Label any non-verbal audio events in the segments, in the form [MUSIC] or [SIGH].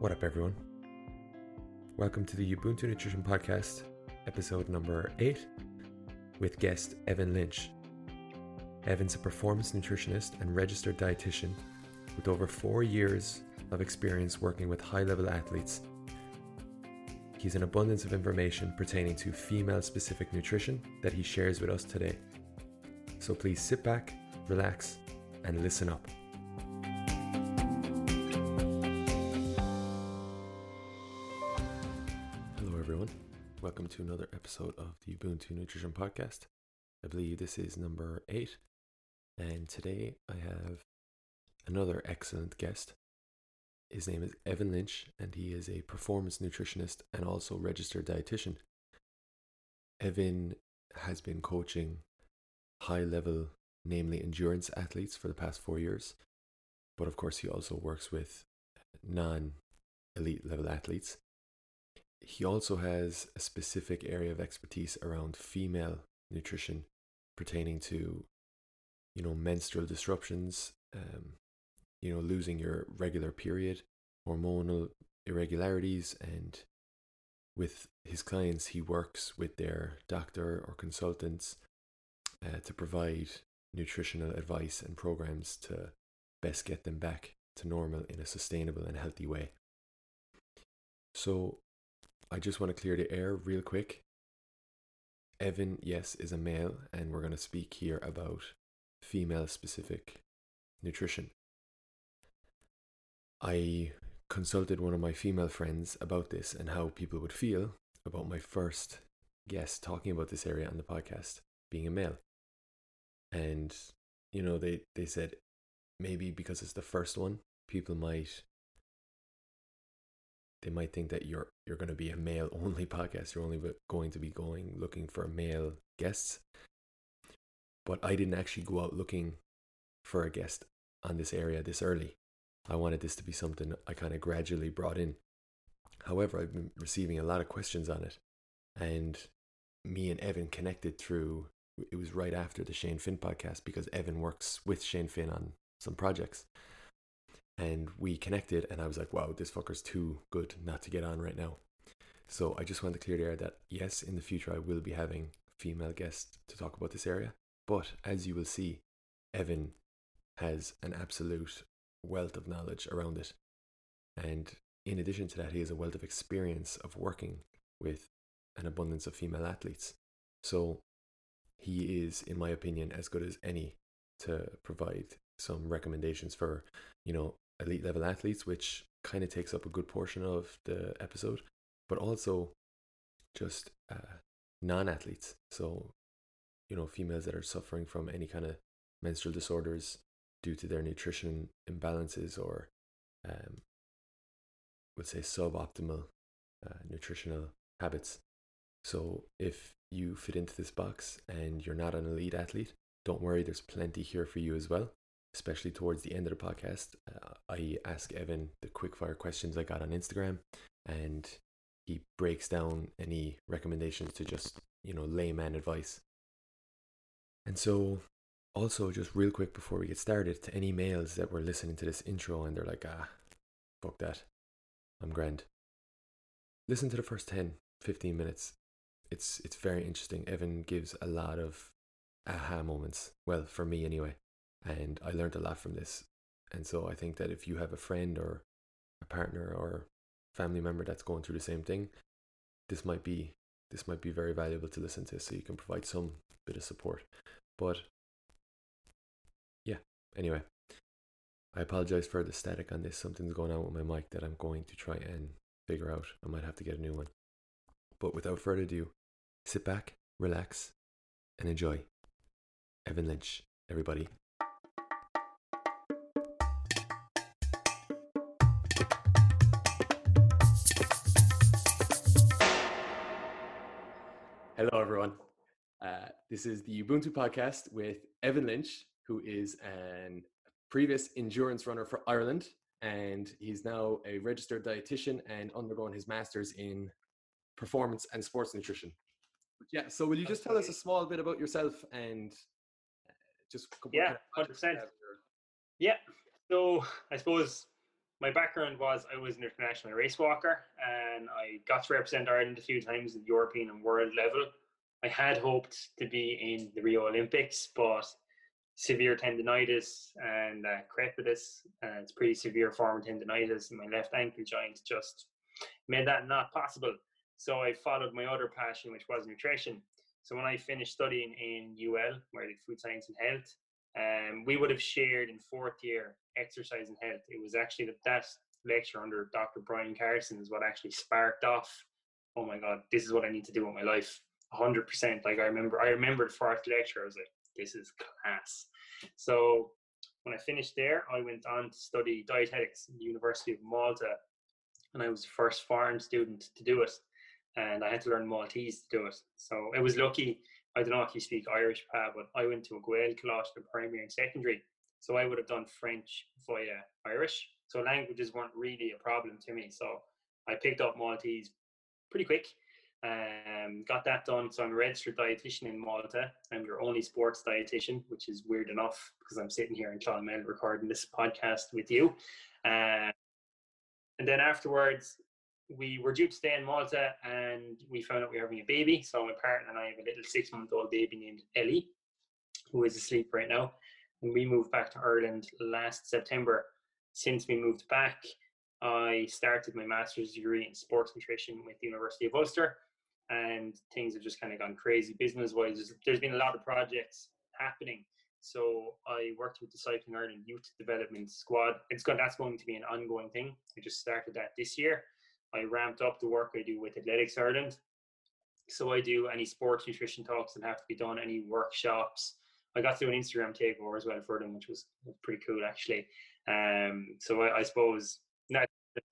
What up, everyone? Welcome to the Ubuntu Nutrition Podcast, episode number 8, with guest Evan Lynch. Evan's a performance nutritionist and registered dietitian with over four years of experience working with high level athletes. He's an abundance of information pertaining to female specific nutrition that he shares with us today. So please sit back, relax, and listen up. Another episode of the Ubuntu Nutrition Podcast. I believe this is number eight, and today I have another excellent guest. His name is Evan Lynch, and he is a performance nutritionist and also registered dietitian. Evan has been coaching high level, namely endurance athletes, for the past four years. But of course, he also works with non elite level athletes. He also has a specific area of expertise around female nutrition pertaining to, you know, menstrual disruptions, um, you know, losing your regular period, hormonal irregularities, and with his clients, he works with their doctor or consultants uh, to provide nutritional advice and programs to best get them back to normal in a sustainable and healthy way. So, I just want to clear the air real quick. Evan, yes, is a male, and we're going to speak here about female specific nutrition. I consulted one of my female friends about this and how people would feel about my first guest talking about this area on the podcast being a male. And, you know, they, they said maybe because it's the first one, people might they might think that you're you're going to be a male [LAUGHS] only podcast. You're only going to be going looking for male guests. But i didn't actually go out looking for a guest on this area this early. I wanted this to be something i kind of gradually brought in. However i've been receiving a lot of questions on it and me and evan connected through it was right after the shane finn podcast because evan works with shane finn on some projects and we connected and i was like wow this fucker's too good not to get on right now. So i just want to clear the air that yes in the future i will be having female guests to talk about this area but as you will see evan has an absolute wealth of knowledge around it. And in addition to that he has a wealth of experience of working with an abundance of female athletes. So he is in my opinion as good as any to provide some recommendations for you know elite level athletes, which kind of takes up a good portion of the episode, but also just uh, non athletes. So, you know, females that are suffering from any kind of menstrual disorders due to their nutrition imbalances or, um, would say, suboptimal uh, nutritional habits. So, if you fit into this box and you're not an elite athlete, don't worry, there's plenty here for you as well especially towards the end of the podcast, uh, I ask Evan the quickfire questions I got on Instagram, and he breaks down any recommendations to just you know layman advice. And so, also just real quick before we get started, to any males that were listening to this intro and they're like, ah, fuck that, I'm grand. Listen to the first 10, 15 minutes. It's it's very interesting. Evan gives a lot of aha moments. Well, for me anyway and I learned a lot from this. And so I think that if you have a friend or a partner or family member that's going through the same thing, this might be this might be very valuable to listen to so you can provide some bit of support. But yeah, anyway, I apologize for the static on this. Something's going on with my mic that I'm going to try and figure out. I might have to get a new one. But without further ado, sit back, relax, and enjoy. Evan Lynch, everybody. Hello, everyone. Uh, this is the Ubuntu podcast with Evan Lynch, who is an previous endurance runner for Ireland, and he's now a registered dietitian and undergoing his master's in performance and sports nutrition. Yeah. So, will you just tell us a small bit about yourself and uh, just yeah, hundred percent. Yeah. So, I suppose my background was I was an international race walker and I got to represent Ireland a few times at European and world level. I had hoped to be in the Rio Olympics, but severe tendonitis and uh, crepitus, uh, it's pretty severe form of tendonitis in my left ankle joint, just made that not possible. So I followed my other passion, which was nutrition. So when I finished studying in UL, where I did food science and health, um, we would have shared in fourth year exercise and health. It was actually that, that lecture under Dr. Brian Carson is what actually sparked off. Oh my God, this is what I need to do with my life. 100%. Like I remember, I remember the fourth lecture. I was like, this is class. So when I finished there, I went on to study dietetics in the University of Malta, and I was the first foreign student to do it. And I had to learn Maltese to do it. So it was lucky I don't know if you speak Irish, Pa, but I went to a Gael college for primary and secondary. So I would have done French via Irish. So languages weren't really a problem to me. So I picked up Maltese pretty quick. Um, got that done. So I'm a registered dietitian in Malta. I'm your only sports dietitian, which is weird enough because I'm sitting here in Clonmel recording this podcast with you. Uh, and then afterwards, we were due to stay in Malta and we found out we were having a baby. So my partner and I have a little six month old baby named Ellie, who is asleep right now. And we moved back to Ireland last September. Since we moved back, I started my master's degree in sports nutrition with the University of Ulster. And things have just kind of gone crazy business wise. There's, there's been a lot of projects happening. So I worked with the Cycling Ireland Youth Development Squad. It's going, that's going to be an ongoing thing. I just started that this year. I ramped up the work I do with Athletics Ireland. So I do any sports nutrition talks that have to be done, any workshops. I got to do an Instagram takeover as well for them, which was pretty cool actually. Um, so I, I suppose not,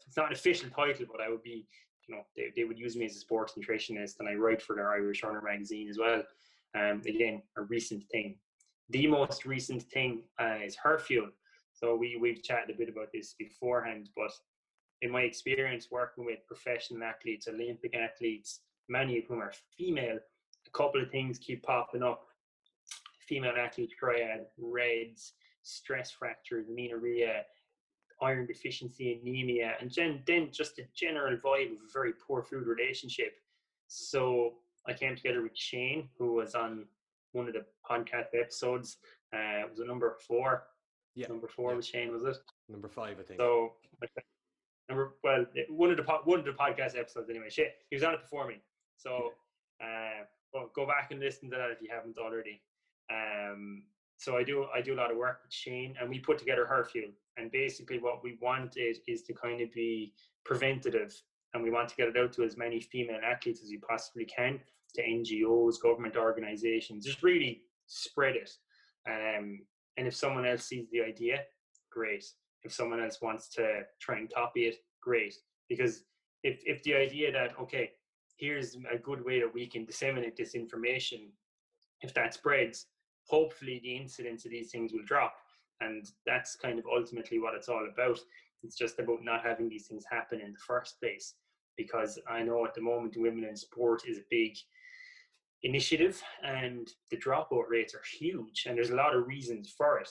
it's not an official title, but I would be, you know, they, they would use me as a sports nutritionist, and I write for their Irish Runner magazine as well. Um, again, a recent thing. The most recent thing uh, is HerFuel. So we we've chatted a bit about this beforehand, but in my experience working with professional athletes, Olympic athletes, many of whom are female, a couple of things keep popping up. Female athlete triad, RED-S, stress fractures, amenorrhea, iron deficiency, anemia, and then, then just a general vibe of a very poor food relationship. So I came together with Shane, who was on one of the podcast episodes. Uh, it was a number four. Yeah. Number four yeah. was Shane, was it? Number five, I think. So number well one of the one of the podcast episodes anyway. Shit, he was on it before me. So uh, well, go back and listen to that if you haven't already. Um, so I do I do a lot of work with Shane, and we put together HerFuel. And basically, what we want is is to kind of be preventative, and we want to get it out to as many female athletes as we possibly can, to NGOs, government organisations, just really spread it. Um, and if someone else sees the idea, great if someone else wants to try and copy it, great. Because if, if the idea that, okay, here's a good way that we can disseminate this information, if that spreads, hopefully the incidence of these things will drop. And that's kind of ultimately what it's all about. It's just about not having these things happen in the first place. Because I know at the moment women in sport is a big initiative and the dropout rates are huge and there's a lot of reasons for it.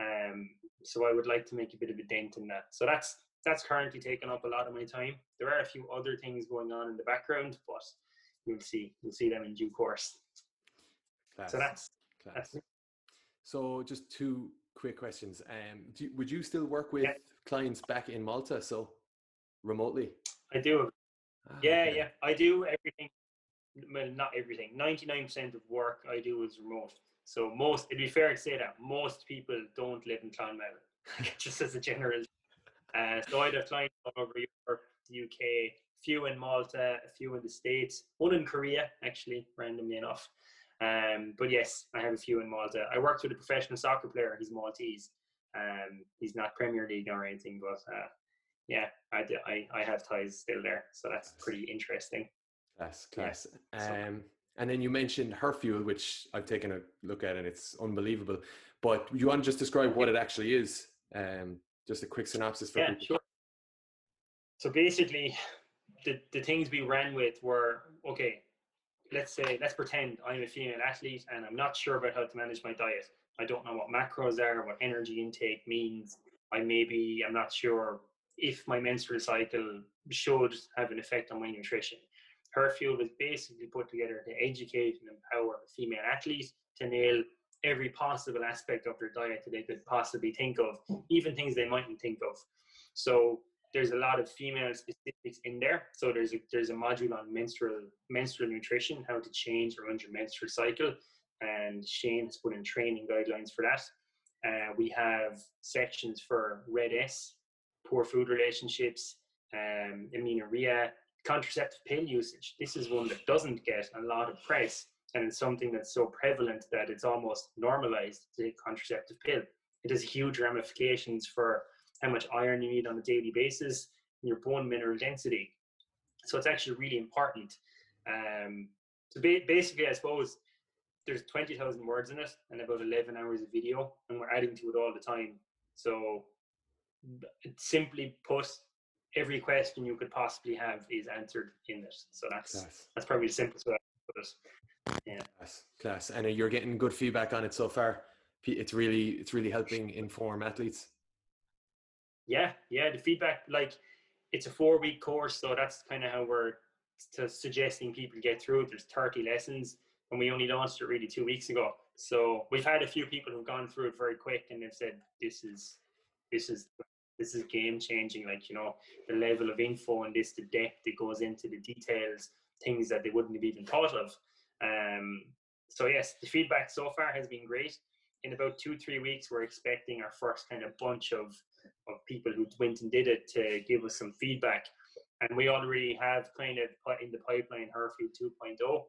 Um, so I would like to make a bit of a dent in that. So that's that's currently taking up a lot of my time. There are a few other things going on in the background, but you'll see you'll see them in due course. Class. So that's Class. So just two quick questions. Um, do, would you still work with yeah. clients back in Malta? So remotely. I do. Ah, yeah, okay. yeah, I do everything. Well, not everything. Ninety-nine percent of work I do is remote. So most, it'd be fair to say that most people don't live in Clonmel, [LAUGHS] just as a general. Uh, so I'd have clients all over Europe, the UK, few in Malta, a few in the States, one in Korea, actually, randomly enough. Um, but yes, I have a few in Malta. I worked with a professional soccer player. He's Maltese. Um, he's not Premier League or anything, but uh, yeah, I, I, I have ties still there. So that's pretty interesting. Class, class. Yeah. Um, and then you mentioned HerFuel, which I've taken a look at and it's unbelievable. But you want to just describe what it actually is? Um, just a quick synopsis for yeah, people. Sure. So basically, the, the things we ran with were okay, let's say, let's pretend I'm a female athlete and I'm not sure about how to manage my diet. I don't know what macros are, what energy intake means. I maybe, I'm not sure if my menstrual cycle should have an effect on my nutrition. Her Fuel was basically put together to educate and empower a female athlete to nail every possible aspect of their diet that they could possibly think of, even things they mightn't think of. So there's a lot of female specifics in there. So there's a there's a module on menstrual menstrual nutrition, how to change around your menstrual cycle, and Shane has put in training guidelines for that. Uh, we have sections for Red S, poor food relationships, um, amenorrhea, contraceptive pill usage. This is one that doesn't get a lot of press, and it's something that's so prevalent that it's almost normalized to take contraceptive pill. It has huge ramifications for how much iron you need on a daily basis, and your bone mineral density. So it's actually really important. Um, so ba- basically, I suppose there's 20,000 words in it and about 11 hours of video, and we're adding to it all the time. So simply put, every question you could possibly have is answered in it. So that's class. that's probably the simplest way to put it. Yeah. Class, class. And you're getting good feedback on it so far. It's really it's really helping inform athletes. Yeah, yeah. The feedback, like, it's a four week course, so that's kind of how we're to suggesting people get through it. There's 30 lessons, and we only launched it really two weeks ago. So we've had a few people who've gone through it very quick, and they've said this is this is this is game changing. Like you know, the level of info and this, the depth that goes into the details, things that they wouldn't have even thought of. Um, so yes, the feedback so far has been great. In about two three weeks, we're expecting our first kind of bunch of of people who went and did it to give us some feedback. And we already have kind of put in the pipeline HerFuel 2.0.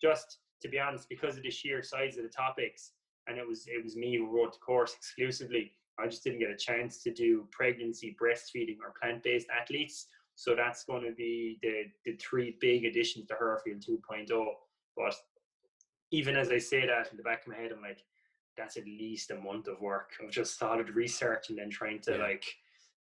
Just to be honest, because of the sheer size of the topics, and it was it was me who wrote the course exclusively. I just didn't get a chance to do pregnancy, breastfeeding, or plant-based athletes. So that's going to be the the three big additions to HerFuel 2.0. But even as I say that in the back of my head, I'm like, that's at least a month of work of just solid research and then trying to yeah. like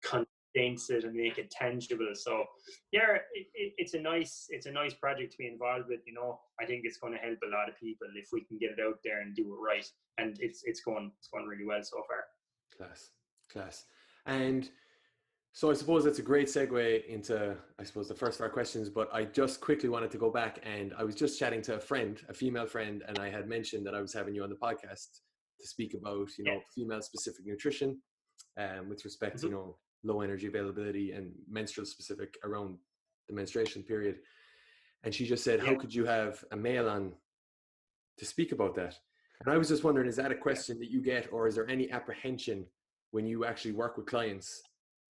condense it and make it tangible. So yeah, it, it, it's a nice it's a nice project to be involved with. You know, I think it's going to help a lot of people if we can get it out there and do it right. And it's it's going it's going really well so far. Class, class, and. So I suppose that's a great segue into, I suppose, the first of our questions. But I just quickly wanted to go back, and I was just chatting to a friend, a female friend, and I had mentioned that I was having you on the podcast to speak about, you know, yeah. female specific nutrition, um, with respect, mm-hmm. you know, low energy availability and menstrual specific around the menstruation period. And she just said, yeah. "How could you have a male on to speak about that?" And I was just wondering, is that a question that you get, or is there any apprehension when you actually work with clients,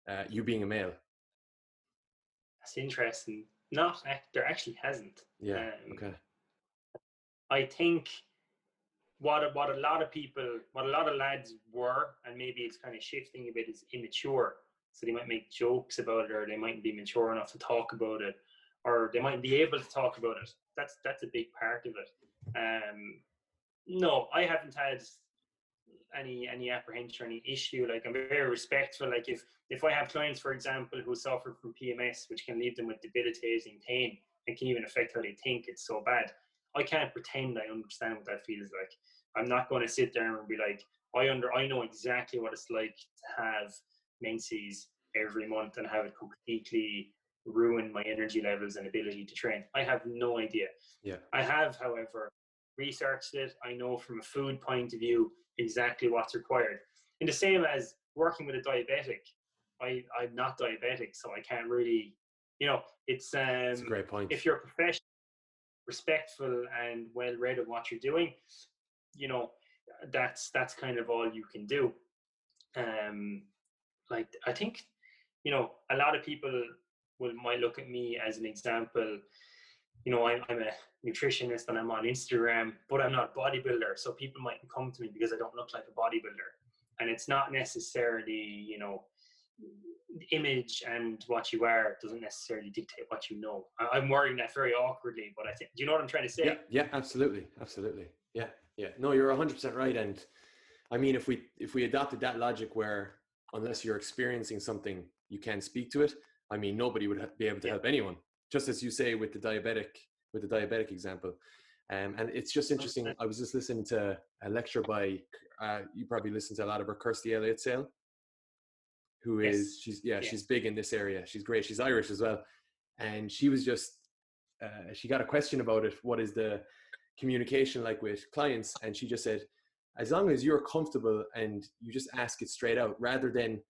uh, you being a male? That's interesting. Not there actually hasn't. Yeah. Um, okay. I think what a, what a lot of people, what a lot of lads were, and maybe it's kind of shifting a bit, is immature. So they might make jokes about it, or they mightn't be mature enough to talk about it, or they might be able to talk about it. That's that's a big part of it. Um, no, I haven't had any any apprehension or any issue. Like I'm very respectful. Like if if I have clients, for example, who suffer from PMS, which can leave them with debilitating pain and can even affect how they think, it's so bad. I can't pretend I understand what that feels like. I'm not going to sit there and be like, I under I know exactly what it's like to have menses every month and have it completely ruin my energy levels and ability to train. I have no idea. Yeah. I have, however, researched it. I know from a food point of view exactly what's required. In the same as working with a diabetic, I, I'm not diabetic, so I can't really, you know, it's um That's a great point. If you're a professional respectful and well read of what you're doing, you know, that's that's kind of all you can do. Um, like I think, you know, a lot of people will might look at me as an example. You know, I'm, I'm a nutritionist and I'm on Instagram, but I'm not a bodybuilder. So people might come to me because I don't look like a bodybuilder. And it's not necessarily, you know, image and what you are doesn't necessarily dictate what you know. I, am wording that very awkwardly, but I think, do you know what I'm trying to say? Yeah, yeah, absolutely, absolutely. Yeah, yeah. No, you're 100% right. And I mean, if we if we adopted that logic where unless you're experiencing something, you can't speak to it. I mean, nobody would be able to yeah. help anyone. Just as you say with the diabetic, with the diabetic example. Um, and it's just interesting. I was just listening to a lecture by, uh, you probably listened to a lot of her, Kirsty Elliott Sale who Yes. is she's yeah, Yeah. she's big in this area. She's great. She's Irish as well, and she was just uh, she got a question about it. What is the communication like with clients? And she just said, as long as you're comfortable and you just ask it straight out, rather than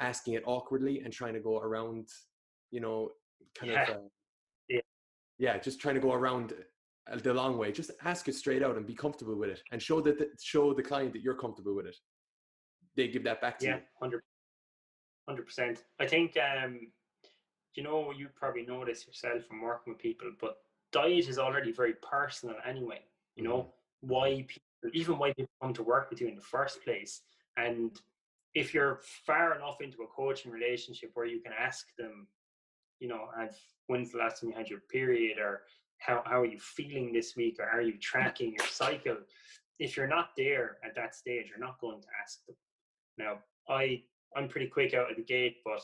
asking it awkwardly and trying to go around, you know, kind Yeah. of uh, Yeah. yeah, just trying to go around uh, the long way. Just ask it straight out and be comfortable with it, and show that the, show the client that you're comfortable with it. They give that back to Yeah, you. hundred, hundred percent. I think um, you know you probably know this yourself from working with people, but diet is already very personal anyway. You know why people, even why people come to work with you in the first place, and if you're far enough into a coaching relationship where you can ask them, you know, when's the last time you had your period, or how how are you feeling this week, or are you tracking your cycle? If you're not there at that stage, you're not going to ask them. Now, I I'm pretty quick out of the gate, but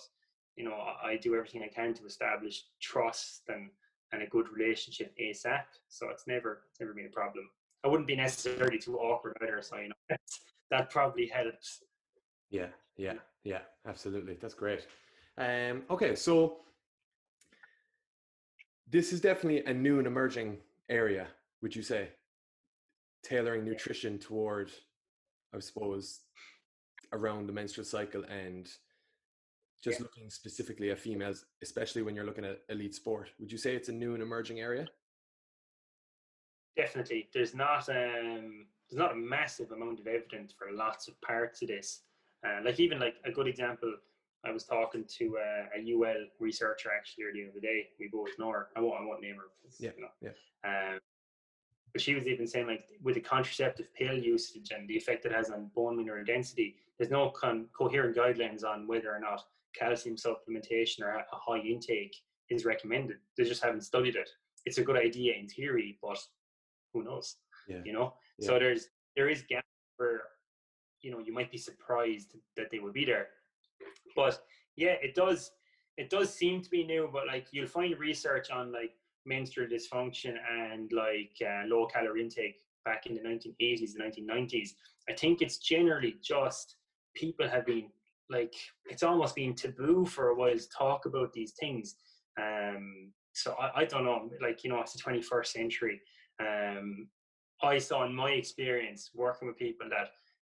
you know I, do everything I can to establish trust and and a good relationship ASAP. So it's never it's never been a problem. I wouldn't be necessarily too awkward either, so you know that's, [LAUGHS] that probably helps. Yeah, yeah, yeah, absolutely. That's great. Um, okay, so this is definitely a new and emerging area, would you say? Tailoring nutrition toward, I suppose, around the menstrual cycle and just Yeah. looking specifically at females, especially when you're looking at elite sport. Would you say it's a new and emerging area? Definitely, there's not um there's not a massive amount of evidence for lots of parts of this. Uh, like even like a good example, I was talking to uh, a UL researcher actually the other day. We both know her. I won't I won't name her. Yeah, you know. yeah. Um, but she was even saying like with the contraceptive pill usage and the effect it has on bone mineral density, there's no con- coherent guidelines on whether or not calcium supplementation or a high intake is recommended. They just haven't studied it. It's a good idea in theory, but who knows? Yeah. You know. Yeah. So there's there is gaps where you know you might be surprised that they would be there, but yeah, it does it does seem to be new. But like you'll find research on like menstrual dysfunction and like uh, low calorie intake back in the 1980s and 1990s. I think it's generally just people have been like it's almost been taboo for a while to talk about these things. Um, so I, I don't know, like you know, it's the 21st century. Um, I saw in my experience working with people that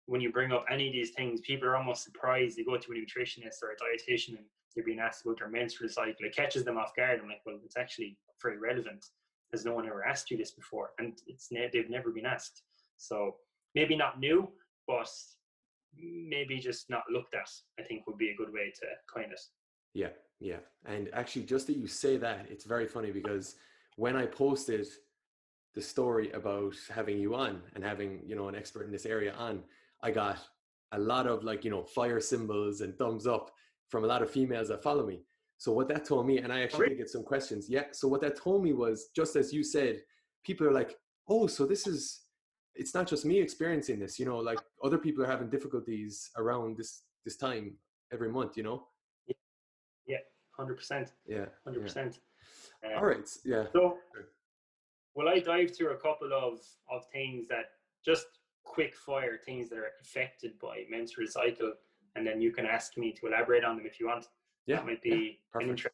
when you bring up any of these things, people are almost surprised. They go to a nutritionist or a dietitian and they're being asked about their menstrual cycle. It catches them off guard. I'm like, well, it's actually very relevant. Has no one ever asked you this before? And it's they've never been asked. So maybe not new, but maybe just not looked at. I think would be a good way to coin it. Yeah, yeah. And actually, just that you say that, it's very funny because when I posted the story about having you on and having, you know, an expert in this area on, I got a lot of like, you know, fire symbols and thumbs up from a lot of females that follow me. So what that told me, and I actually did get some questions. Yeah. So what that told me was just as you said, people are like, oh, so this is it's not just me experiencing this, you know, like other people are having difficulties around this this time every month, you know? Yeah, hundred percent, Yeah. Hundred percent. Um, All right. Yeah. So, will I dive through a couple of of things that just quick fire things that are affected by menstrual cycle, and then you can ask me to elaborate on them if you want. Yeah. that might be perfect. interesting.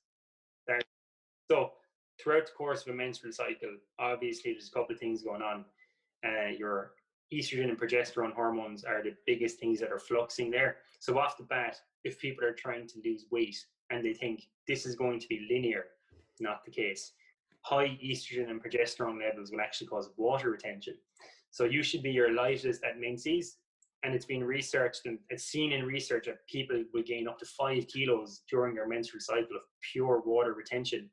So, throughout the course of a menstrual cycle, obviously there's a couple of things going on. Uh, your estrogen and progesterone hormones are the biggest things that are fluxing there. So off the bat, if people are trying to lose weight and they think this is going to be linear, not the case. High estrogen and progesterone levels will actually cause water retention. So you should be your lightest at menses. And it's been researched and it's seen in research that people will gain up to five kilos during their menstrual cycle of pure water retention.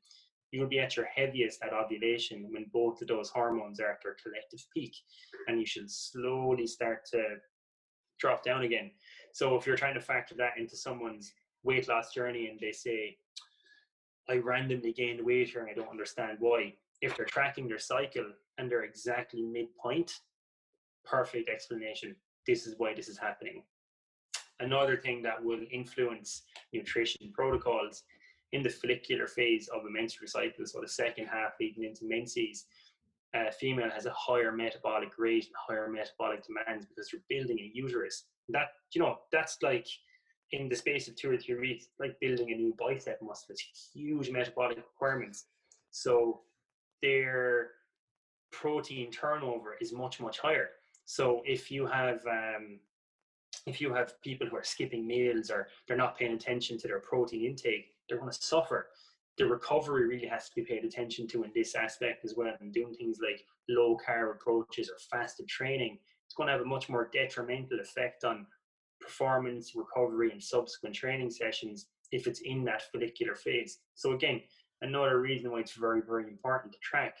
You'll be at your heaviest at ovulation when both of those hormones are at their collective peak. And you should slowly start to drop down again. So if you're trying to factor that into someone's weight loss journey and they say, I randomly gained weight here and I don't understand why. If they're tracking their cycle and they're exactly midpoint, perfect explanation. This is why this is happening. Another thing that will influence nutrition protocols in the follicular phase of a menstrual cycle, so the second half leading into menses, a female has a higher metabolic rate and higher metabolic demands because you're building a uterus. That you know, that's like in the space of two or three weeks, like building a new bicep muscle, it's huge metabolic requirements. So their protein turnover is much much higher. So if you have um, if you have people who are skipping meals or they're not paying attention to their protein intake, they're going to suffer. The recovery really has to be paid attention to in this aspect as well. And doing things like low carb approaches or fasted training, it's going to have a much more detrimental effect on performance, recovery, and subsequent training sessions if it's in that follicular phase. So again, another reason why it's very, very important to track.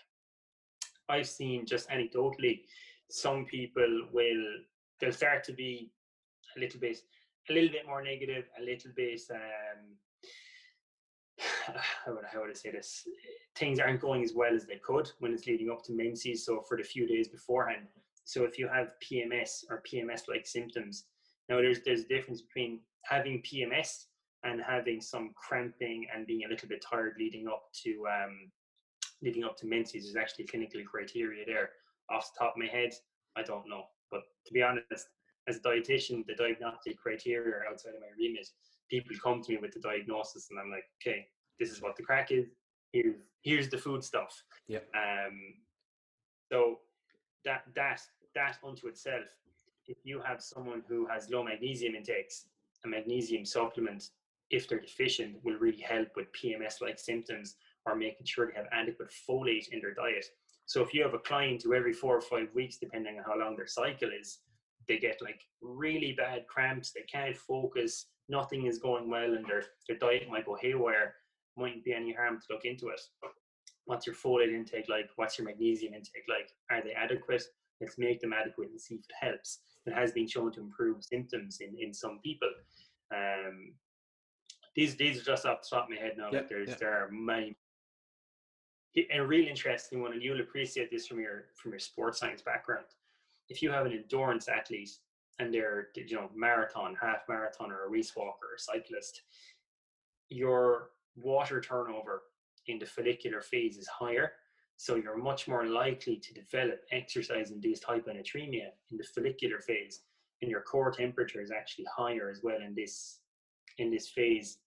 I've seen just anecdotally, some people will they'll start to be a little bit a little bit more negative, a little bit um [SIGHS] how would, how would I say this? Things aren't going as well as they could when it's leading up to menses. So for the few days beforehand. So if you have PMS or PMS-like symptoms, now there's there's a difference between having PMS and having some cramping and being a little bit tired leading up to um, leading up to menses. There's actually clinical criteria there. Off the top of my head, I don't know. But to be honest, as a dietitian, the diagnostic criteria are outside of my remit. People come to me with the diagnosis, and I'm like, okay, this is what the crack is. Here's here's the food stuff. Yeah. Um. So that that that unto itself, if you have someone who has low magnesium intakes, a magnesium supplement, if they're deficient, will really help with PMS-like symptoms or making sure they have adequate folate in their diet. So if you have a client who every four or five weeks, depending on how long their cycle is, they get like really bad cramps, they can't focus, nothing is going well, and their, their diet might go haywire, mightn't be any harm to look into it. What's your folate intake like? What's your magnesium intake like? Are they adequate? Let's make them adequate and see if it helps. It has been shown to improve symptoms in, in some people. Um, these these are just off the top of my head now. Like there's yeah. there are many. A real interesting one, and you'll appreciate this from your from your sports science background. If you have an endurance athlete and they're you know marathon, half marathon, or a race walker, or cyclist, your water turnover in the follicular phase is higher, so you're much more likely to develop exercise-induced hyponatremia in the follicular phase, and your core temperature is actually higher as well in this in this phase.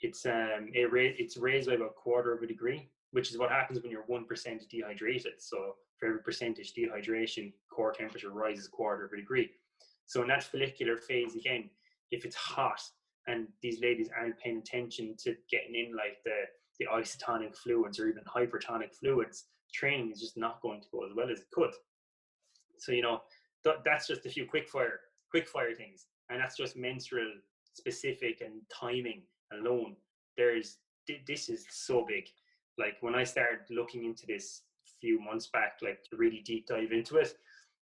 It's um it ra- it's raised by about a quarter of a degree, which is what happens when you're one percent dehydrated. So for every percentage dehydration, core temperature rises a quarter of a degree. So in that follicular phase again, if it's hot and these ladies aren't paying attention to getting in like the the isotonic fluids or even hypertonic fluids, training is just not going to go as well as it could. So you know th- that's just a few quick fire quick fire things, and that's just menstrual specific and timing alone. There's thi- this is so big. Like when I started looking into this a few months back, like to really deep dive into it,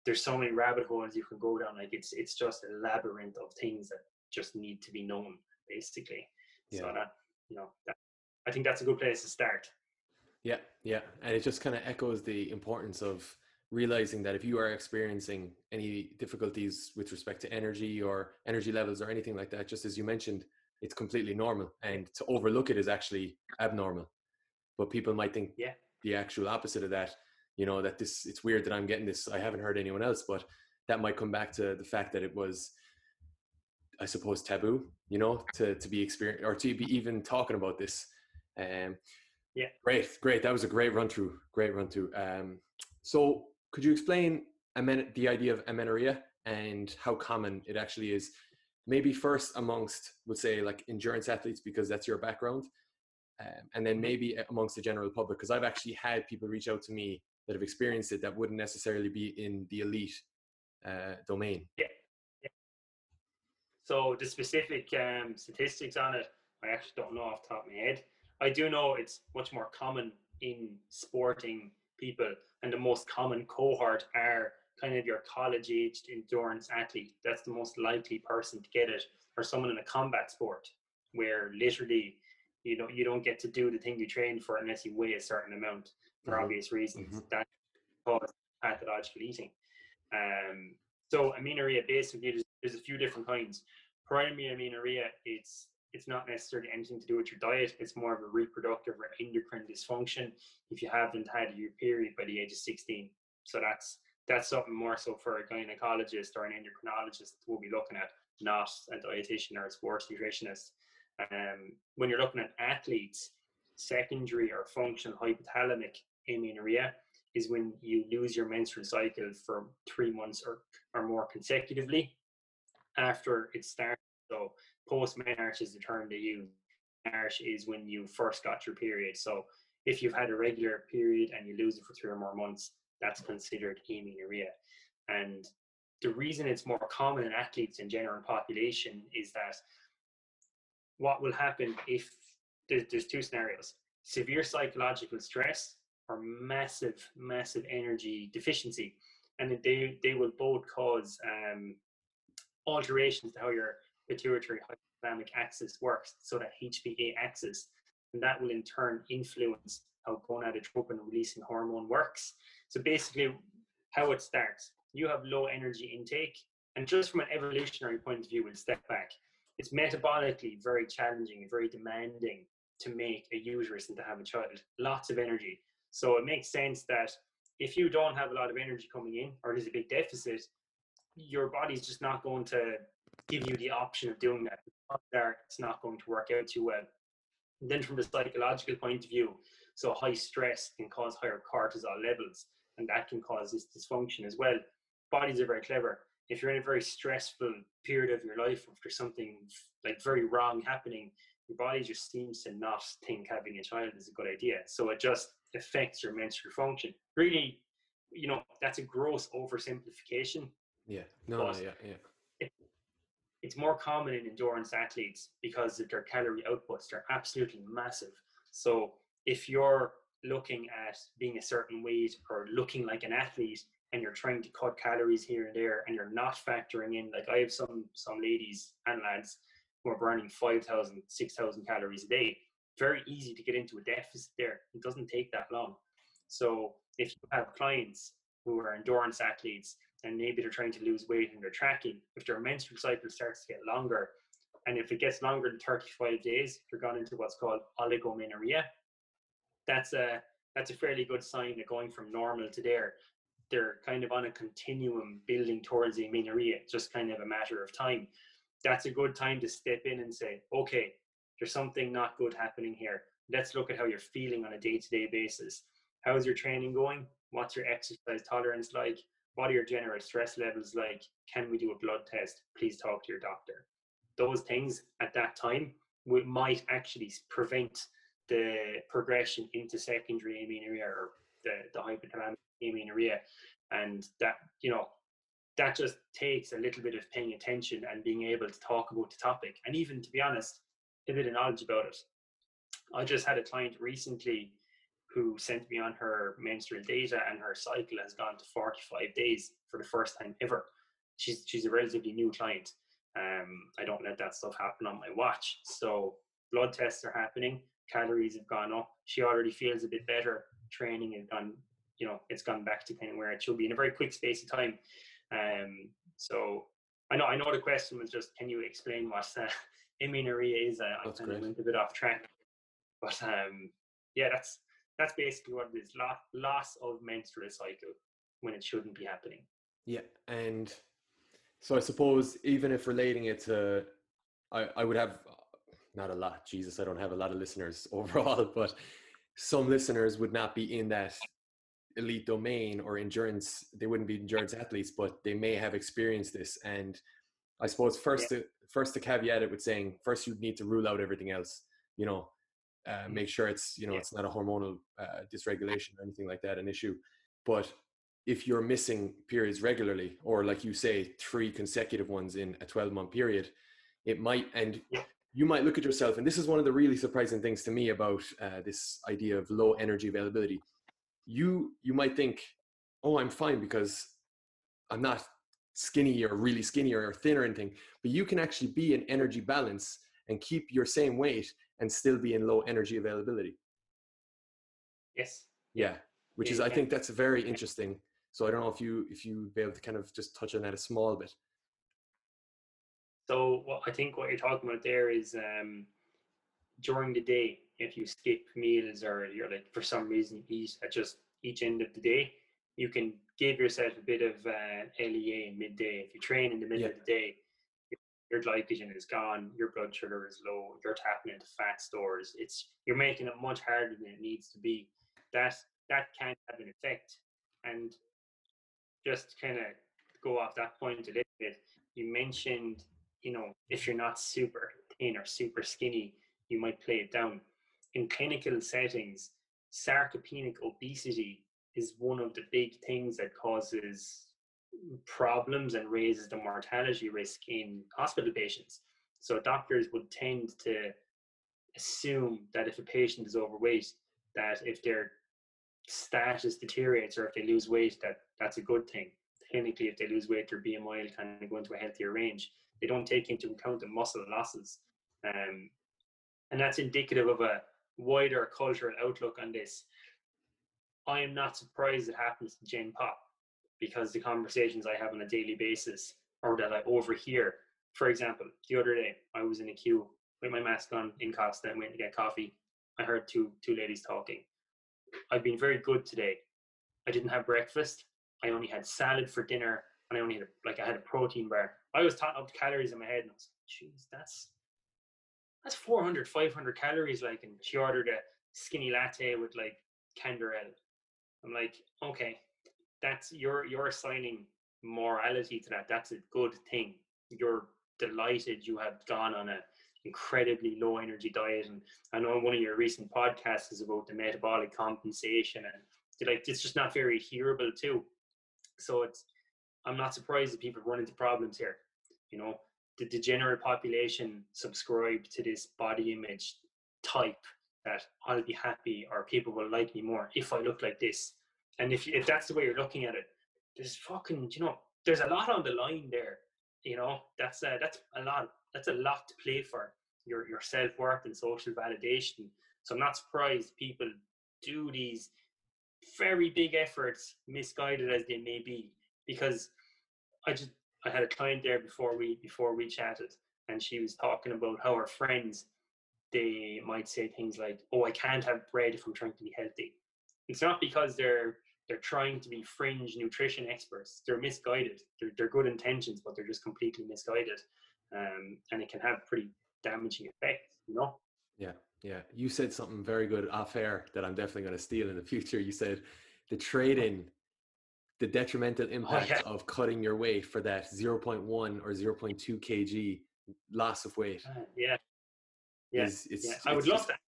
there's so many rabbit holes you can go down. Like it's it's just a labyrinth of things that just need to be known, basically. So Yeah. that you know, that, I think that's a good place to start. Yeah, yeah, and it just kind of echoes the importance of realizing that if you are experiencing any difficulties with respect to energy or energy levels or anything like that, just as you mentioned, it's completely normal, and to overlook it is actually abnormal. But people might think Yeah. the actual opposite of that. You know that this it's weird that I'm getting this. I haven't heard anyone else, but that might come back to the fact that it was, I suppose, taboo. You know, to to be experienced or to be even talking about this. Um, Yeah. Great, great. That was a great run through. Great run through. Um, so, could you explain amen- the idea of amenorrhea and how common it actually is? Maybe first amongst, we'll say, like endurance athletes, because that's your background, um, and then maybe amongst the general public, because I've actually had people reach out to me that have experienced it that wouldn't necessarily be in the elite uh, domain. Yeah. So the specific um, statistics on it, I actually don't know off the top of my head. I do know it's much more common in sporting people, and the most common cohort are kind of your college-aged endurance athlete. That's the most likely person to get it, or someone in a combat sport, where literally, you know, you don't get to do the thing you train for unless you weigh a certain amount for Mhm. obvious reasons. Mhm. That causes pathological eating. Um, so amenorrhea basically there's, there's a few different kinds. Primary amenorrhea, it's it's not necessarily anything to do with your diet. It's more of a reproductive or endocrine dysfunction if you haven't had your period by the age of 16. So that's that's something more so for a gynecologist or an endocrinologist we'll be looking at. not a dietitian or a sports nutritionist. Um, when you're looking at athletes, secondary or functional hypothalamic amenorrhea is when you lose your menstrual cycle for three months or, or more consecutively after it starts. So post menarche is the term they use. Menarche is when you first got your period. So if you've had a regular period and you lose it for three or more months, that's considered amenorrhea. And the reason it's more common in athletes in general population is that what will happen if there's, there's two scenarios. Severe psychological stress or massive massive energy deficiency. And they they will both cause um, alterations to how your pituitary hypothalamic axis works so that hpa axis and that will in turn influence how gonadotropin releasing hormone works. So basically how it starts. You have low energy intake and just from an evolutionary point of view we'll step back it's metabolically very challenging and very demanding to make a uterus and to have a child. Lots of energy. So it makes sense that if you don't have a lot of energy coming in or there's a big deficit, your body's just not going to give you the option of doing that. It's not going to work out too well. And then from the psychological point of view, so high stress can cause higher cortisol levels, and that can cause this dysfunction as well. Bodies are very clever if you're in a very stressful period of your life, if there's something like very wrong happening, your body just seems to not think having a child is a good idea. So it just affects your menstrual function. Really, you know, that's a gross oversimplification. Yeah. No, no yeah, yeah. It, it's more common in endurance athletes because of their calorie outputs. They're absolutely massive. So if you're looking at being a certain weight or looking like an athlete, and you're trying to cut calories here and there and you're not factoring in like i have some some ladies and lads who are burning 5000 6000 calories a day very easy to get into a deficit there. It doesn't take that long. So if you have clients who are endurance athletes and maybe they're trying to lose weight and they're tracking. If their menstrual cycle starts to get longer and if it gets longer than 35 days you're gone into what's called oligomenorrhea. That's a that's a fairly good sign of going from normal to there they're kind of on a continuum building towards amenorrhea, just kind of a matter of time. That's a good time to step in and say, okay, there's something not good happening here. Let's look at how you're feeling on a day to day basis. How's your training going? What's your exercise tolerance like? What are your general stress levels like? Can we do a blood test? Please talk to your doctor. Those things at that time might actually prevent the progression into secondary amenorrhea or the, the hypothalamic amenorrhea. And that you know that just takes a little bit of paying attention and being able to talk about the topic and even to be honest a bit of knowledge about it. I just had a client recently who sent me on her menstrual data and her cycle has gone to 45 days for the first time ever. She's she's a relatively new client. Um, i don't let that stuff happen on my watch. So blood tests are happening calories have gone up. She already feels a bit better. Training has gone you know it's gone back to kind of where it should be in a very quick space of time. Um, so I know I know the question was just can you explain what uh, [LAUGHS] amenorrhea is? I, I kind of went a bit off track, but um, yeah, that's that's basically what it is: loss loss of menstrual cycle when it shouldn't be happening. Yeah, and so I suppose even if relating it to, I I would have not a lot. Jesus, I don't have a lot of listeners [LAUGHS] overall, but some listeners would not be in that elite domain or endurance they wouldn't be endurance athletes but they may have experienced this and i suppose first yeah. to first to caveat it with saying first you need to rule out everything else you know uh, mm-hmm. make sure it's you know yeah. it's not a hormonal uh, dysregulation or anything like that an issue but if you're missing periods regularly or like you say three consecutive ones in a 12 month period it might and yeah. you might look at yourself and this is one of the really surprising things to me about uh, this idea of low energy availability you you might think oh i'm fine because i'm not skinny or really skinny or thin or anything but you can actually be in energy balance and keep your same weight and still be in low energy availability. Yes. Yeah which yeah, is i think that's very interesting. So i don't know if you if you be able to kind of just touch on that a small bit. So what i think what you're talking about there is um during the day if you skip meals or you're like for some reason eat at just each end of the day, you can give yourself a bit of uh, LEA midday. If you train in the middle yeah. of the day, your glycogen is gone, your blood sugar is low, you're tapping into fat stores. It's you're making it much harder than it needs to be. That that can have an effect. And just kind of go off that point a little bit, you mentioned, you know, if you're not super thin or super skinny, you might play it down. In clinical settings, sarcopenic obesity is one of the big things that causes problems and raises the mortality risk in hospital patients. So doctors would tend to assume that if a patient is overweight, that if their status deteriorates or if they lose weight, that that's a good thing. Clinically, if they lose weight, their BMI will kind of go into a healthier range. They don't take into account the muscle losses. Um, and that's indicative of a wider cultural outlook on this. I am not surprised it happens to Gen Pop because the conversations I have on a daily basis or that I overhear. For example, the other day I was in a queue with my mask on in Costa and went to get coffee. I heard two two ladies talking. I've been very good today. I didn't have breakfast. I only had salad for dinner and I only had a, like I had a protein bar. I was totting up the calories in my head and I was like, jeez, that's that's 400, 500 calories. Like, and she ordered a skinny latte with like Canderel. I'm like, okay, that's you're you're assigning morality to that. That's a good thing. You're delighted you have gone on a incredibly low energy diet. And I know one of your recent podcasts is about the metabolic compensation and like it's just not very hearable too. So it's I'm not surprised that people run into problems here. You know, the, general population subscribe to this body image type that I'll be happy or people will like me more if I look like this. And if if that's the way you're looking at it, there's fucking you know there's a lot on the line there. You know that's uh, that's a lot that's a lot to play for your your self worth and social validation. So I'm not surprised people do these very big efforts, misguided as they may be, because I just I had a client there before we before we chatted, and she was talking about how her friends they might say things like, "Oh, I can't have bread if I'm trying to be healthy." It's not because they're they're trying to be fringe nutrition experts. They're misguided. They're, they're good intentions, but they're just completely misguided, um, and it can have pretty damaging effects. You know. Yeah, yeah. You said something very good off air that I'm definitely going to steal in the future. You said the trade-in, the detrimental impact oh, yeah. of cutting your weight for that 0.1 or 0.2 kg loss of weight. Uh, yeah. Yeah. Is, yeah. I would love that.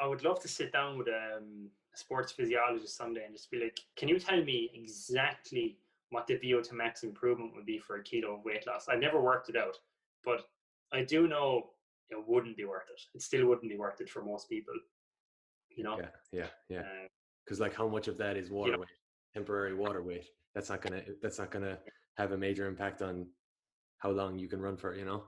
I would love to sit down with um, a sports physiologist someday and just be like, can you tell me exactly what the VO2 max improvement would be for a keto weight loss? I've never worked it out, but I do know it wouldn't be worth it. It still wouldn't be worth it for most people. You know? Yeah, yeah, yeah. Because like, how much of that is water you weight, temporary water weight? That's not gonna. That's not gonna have a major impact on how long you can run for. You know.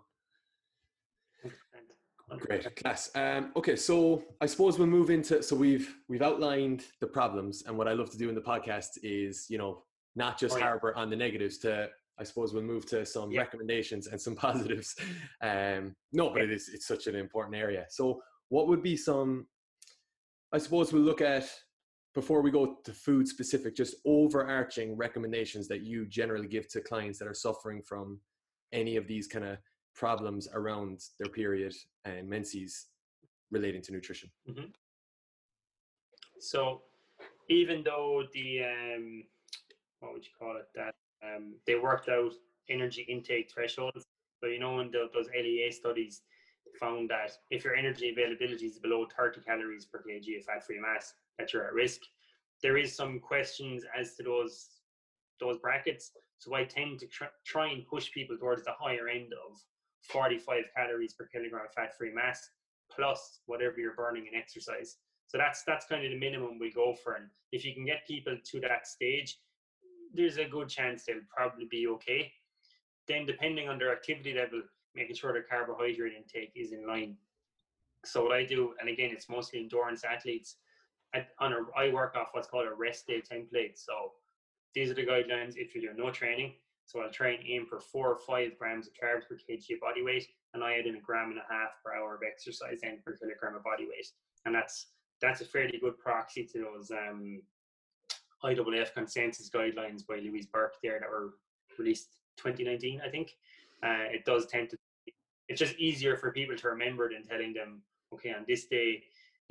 Great class. Um, okay, so I suppose we'll move into. So we've we've outlined the problems, and what I love to do in the podcast is, you know, not just oh, yeah. harbor on the negatives. To I suppose we'll move to some yeah. recommendations and some [LAUGHS] positives. Um, no, but yeah. it is it's such an important area. So what would be some? I suppose we'll look at before we go to food specific, just overarching recommendations that you generally give to clients that are suffering from any of these kind of problems around their period and menses relating to nutrition. Mm-hmm. So, even though the um, what would you call it that um, they worked out energy intake thresholds, but you know in the, those LEA studies found that if your energy availability is below 30 calories per kg of fat-free mass, that you're at risk. There is some questions as to those those brackets. So I tend to tr- try and push people towards the higher end of 45 calories per kilogram of fat-free mass plus whatever you're burning in exercise. So that's that's kind of the minimum we go for. And if you can get people to that stage, there's a good chance they'll probably be okay. Then depending on their activity level, making sure their carbohydrate intake is in line. So what I do, and again, it's mostly endurance athletes. On a, I work off what's called a rest day template. So these are the guidelines if you're doing no training. So I'll try and aim for four or five grams of carbs per kg of body weight, and I add in a gram and a half per hour of exercise then per kilogram of body weight. And that's that's a fairly good proxy to those um, IAAF consensus guidelines by Louise Burke there that were released 2019, I think. Uh, it does tend to. It's just easier for people to remember than telling them, okay, on this day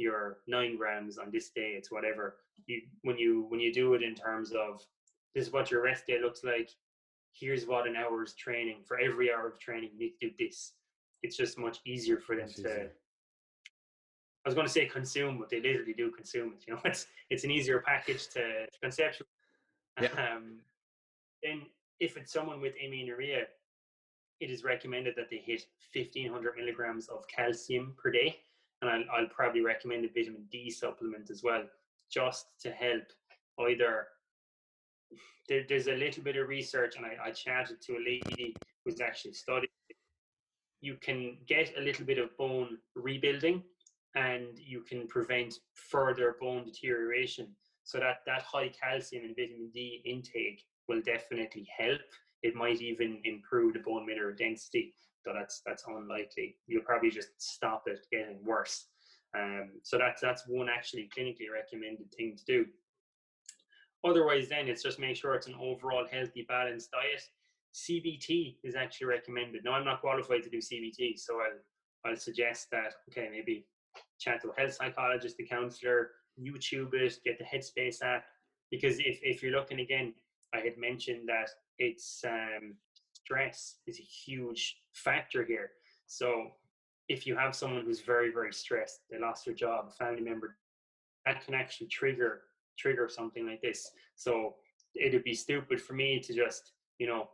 you're nine grams, on this day it's whatever. You when you when you do it in terms of this is what your rest day looks like. Here's what an hour's training for every hour of training you need to do this. It's just much easier for them to. I was going to say consume, but they literally do consume it. You know, [LAUGHS] it's it's an easier package to, to conceptualize. Yeah. Um, then, if it's someone with amenorrhea, it is recommended that they hit 1500 milligrams of calcium per day. And I'll, I'll probably recommend a vitamin D supplement as well, just to help either. There, there's a little bit of research, and I, I chatted to a lady who's actually studying. You can get a little bit of bone rebuilding, and you can prevent further bone deterioration. So that that high calcium and vitamin D intake will definitely help. It might even improve the bone mineral density, though that's that's unlikely. You'll probably just stop it getting worse. Um, so that's that's one actually clinically recommended thing to do. Otherwise, then it's just make sure it's an overall healthy, balanced diet. CBT is actually recommended. Now, I'm not qualified to do CBT, so I'll I'll suggest that okay, maybe chat to a health psychologist, a counselor, YouTube it, get the Headspace app. Because if if you're looking again, I had mentioned that it's um, stress is a huge factor here. So if you have someone who's very very stressed, they lost their job, a family member, that can actually trigger trigger something like this. So it'd be stupid for me to just you know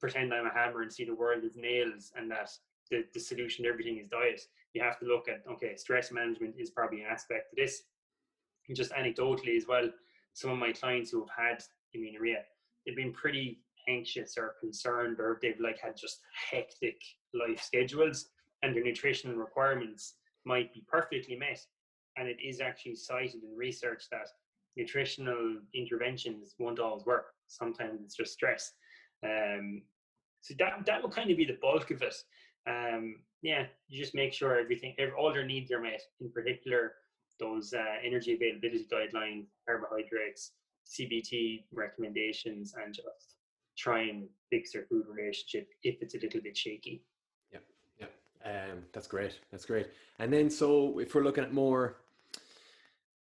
pretend I'm a hammer and see the world as nails and that the, the solution to everything is diet. You have to look at okay, stress management is probably an aspect of this. And just anecdotally as well, some of my clients who have had amenorrhea, they've been pretty anxious or concerned or they've like had just hectic life schedules and their nutritional requirements might be perfectly met. And it is actually cited in research that nutritional interventions won't always work. Sometimes it's just stress. Um, so that that will kind of be the bulk of it. Um, yeah, you just make sure everything, all their needs are met. In particular, those uh, energy availability guidelines, carbohydrates, CBT recommendations, and just try and fix their food relationship if it's a little bit shaky. Yeah, yeah, um, that's great. That's great. And then, so if we're looking at more,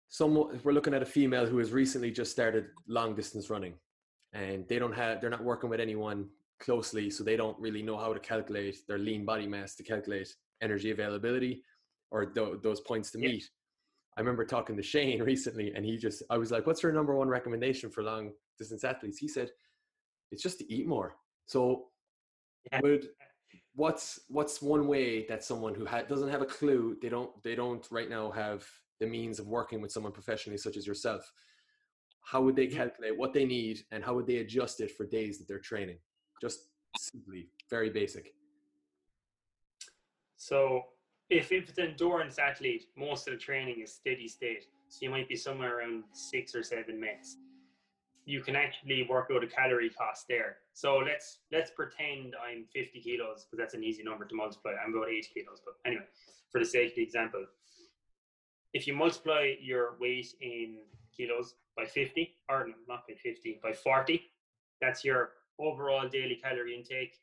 some if we're looking at a female who has recently just started long distance running, and they don't have, they're not working with anyone closely, so they don't really know how to calculate their lean body mass to calculate energy availability or th- those points to yeah. meet. I remember talking to Shane [LAUGHS] recently, and he just, I was like, "What's your number one recommendation for long distance athletes?" He said, "It's just to eat more." So, yeah. would what's what's one way that someone who ha- doesn't have a clue, they don't they don't right now have the means of working with someone professionally, such as yourself, how would they mm-hmm. calculate what they need, and how would they adjust it for days that they're training? Just simply, very basic. So if, if it's an endurance athlete, most of the training is steady state. So you might be somewhere around six or seven minutes. You can actually work out a calorie cost there. So let's let's pretend I'm 50 kilos because that's an easy number to multiply. I'm about 8 kilos, but anyway, for the sake of the example, if you multiply your weight in kilos by 50, or not by 50, by 40, that's your overall daily calorie intake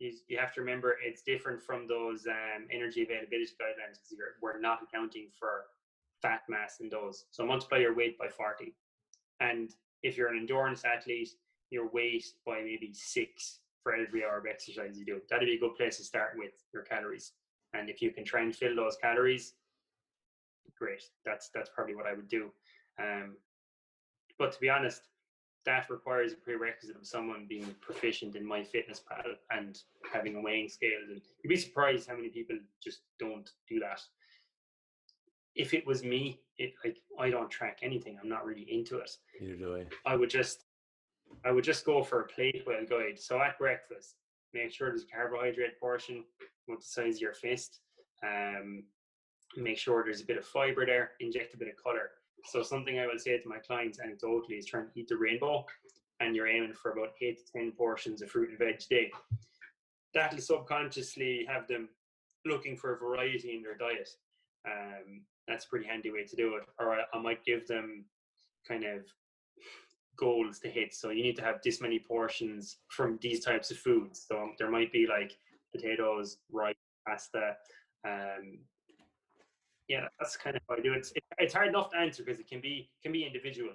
you have to remember it's different from those um, energy availability guidelines because we're not accounting for fat mass in those. So multiply your weight by 40. And if you're an endurance athlete, your weight by maybe six for every hour of exercise you do. That'd be a good place to start with your calories. And if you can try and fill those calories, great. That's that's probably what I would do. Um, but to be honest, that requires a prerequisite of someone being proficient in MyFitnessPal and having a weighing scale. And you'd be surprised how many people just don't do that. If it was me, it like I don't track anything. I'm not really into it. Neither do I. I would just I would just go for a plate well guide. So at breakfast, make sure there's a carbohydrate portion with the size of your fist. Um, make sure there's a bit of fiber there, inject a bit of color. So something I will say to my clients anecdotally is trying to eat the rainbow and you're aiming for about eight to 10 portions of fruit and veg a day. That'll subconsciously have them looking for a variety in their diet. Um, that's a pretty handy way to do it. Or I, I might give them kind of goals to hit. So you need to have this many portions from these types of foods. So there might be like potatoes, rice, pasta. Um, yeah, that's kind of how I do it. It's, it's hard enough to answer because it can be can be individual.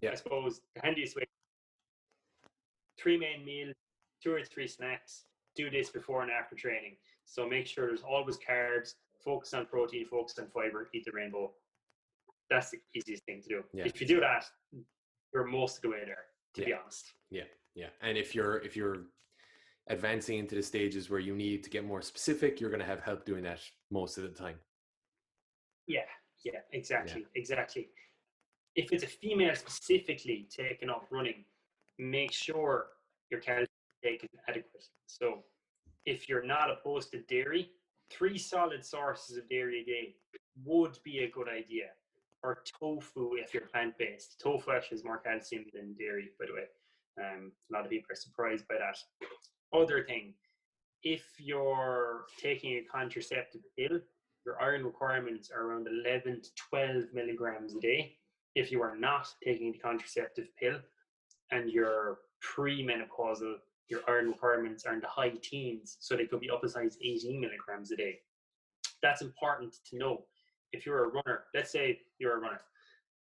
Yeah. I suppose the handiest way: three main meals, two or three snacks. Do this before and after training. So make sure there's always carbs. Focus on protein. Focus on fiber. Eat the rainbow. That's the easiest thing to do. Yeah. If you do that, you're most of the way there. To be honest. Yeah, yeah. And if you're if you're advancing into the stages where you need to get more specific, you're going to have help doing that most of the time. Yeah, yeah, exactly, exactly. If it's a female specifically taking up running, make sure your calcium intake is adequate. So, if you're not opposed to dairy, three solid sources of dairy a day would be a good idea. Or tofu if you're plant based. Tofu actually has more calcium than dairy, by the way. Um, a lot of people are surprised by that. Other thing, if you're taking a contraceptive pill, your iron requirements are around 11 to 12 milligrams a day. If you are not taking the contraceptive pill and you're premenopausal, your iron requirements are in the high teens, so they could be up as high as 18 milligrams a day. That's important to know. If you're a runner, let's say you're a runner,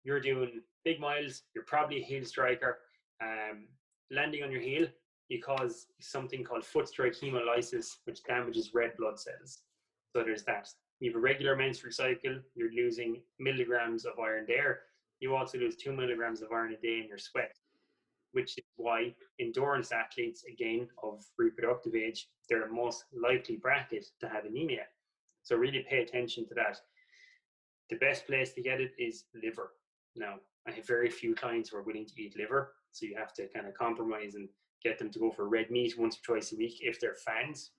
you're doing big miles, you're probably a heel striker, um, landing on your heel you because something called foot strike hemolysis, which damages red blood cells. So there's that. You have a regular menstrual cycle, you're losing milligrams of iron there. You also lose two milligrams of iron a day in your sweat, which is why endurance athletes, again, of reproductive age, they're the most likely bracket to have anemia. So really pay attention to that. The best place to get it is liver. Now, I have very few clients who are willing to eat liver, so you have to kind of compromise and get them to go for red meat once or twice a week if they're fans.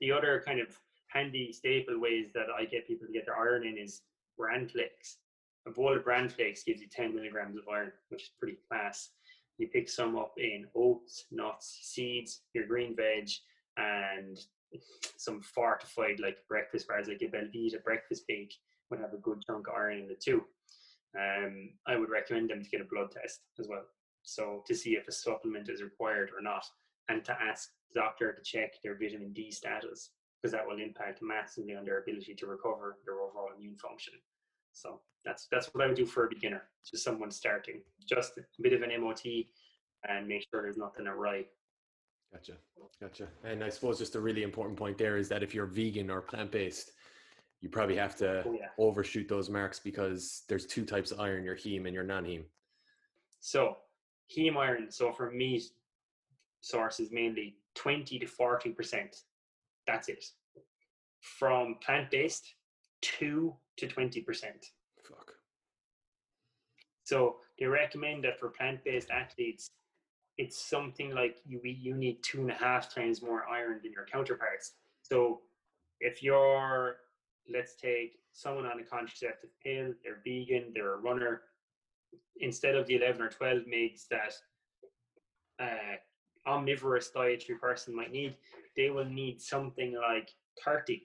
The other kind of handy staple ways that I get people to get their iron in is bran flakes. A bowl of bran flakes gives you 10 milligrams of iron, which is pretty class. You pick some up in oats, nuts, seeds, your green veg, and some fortified like breakfast bars, like a Belvita breakfast cake would have a good chunk of iron in it too. Um, I would recommend them to get a blood test as well. So to see if a supplement is required or not, and to ask the doctor to check their vitamin D status because that will impact massively on their ability to recover their overall immune function. So that's that's what I would do for a beginner, just someone starting, just a bit of an MOT, and make sure there's nothing awry. Gotcha, gotcha. And I suppose just a really important point there is that if you're vegan or plant based, you probably have to Oh, yeah. overshoot those marks because there's two types of iron: your heme and your non-heme. So heme iron, so for me, source is mainly 20 to 40 percent. That's it. From plant based, two to 20 percent. Fuck. So they recommend that for plant-based athletes, it's something like you you need two and a half times more iron than your counterparts. So if you're, let's take someone on a contraceptive pill, they're vegan, they're a runner, instead of the 11 or 12 mgs that uh, omnivorous dietary person might need, they will need something like 30,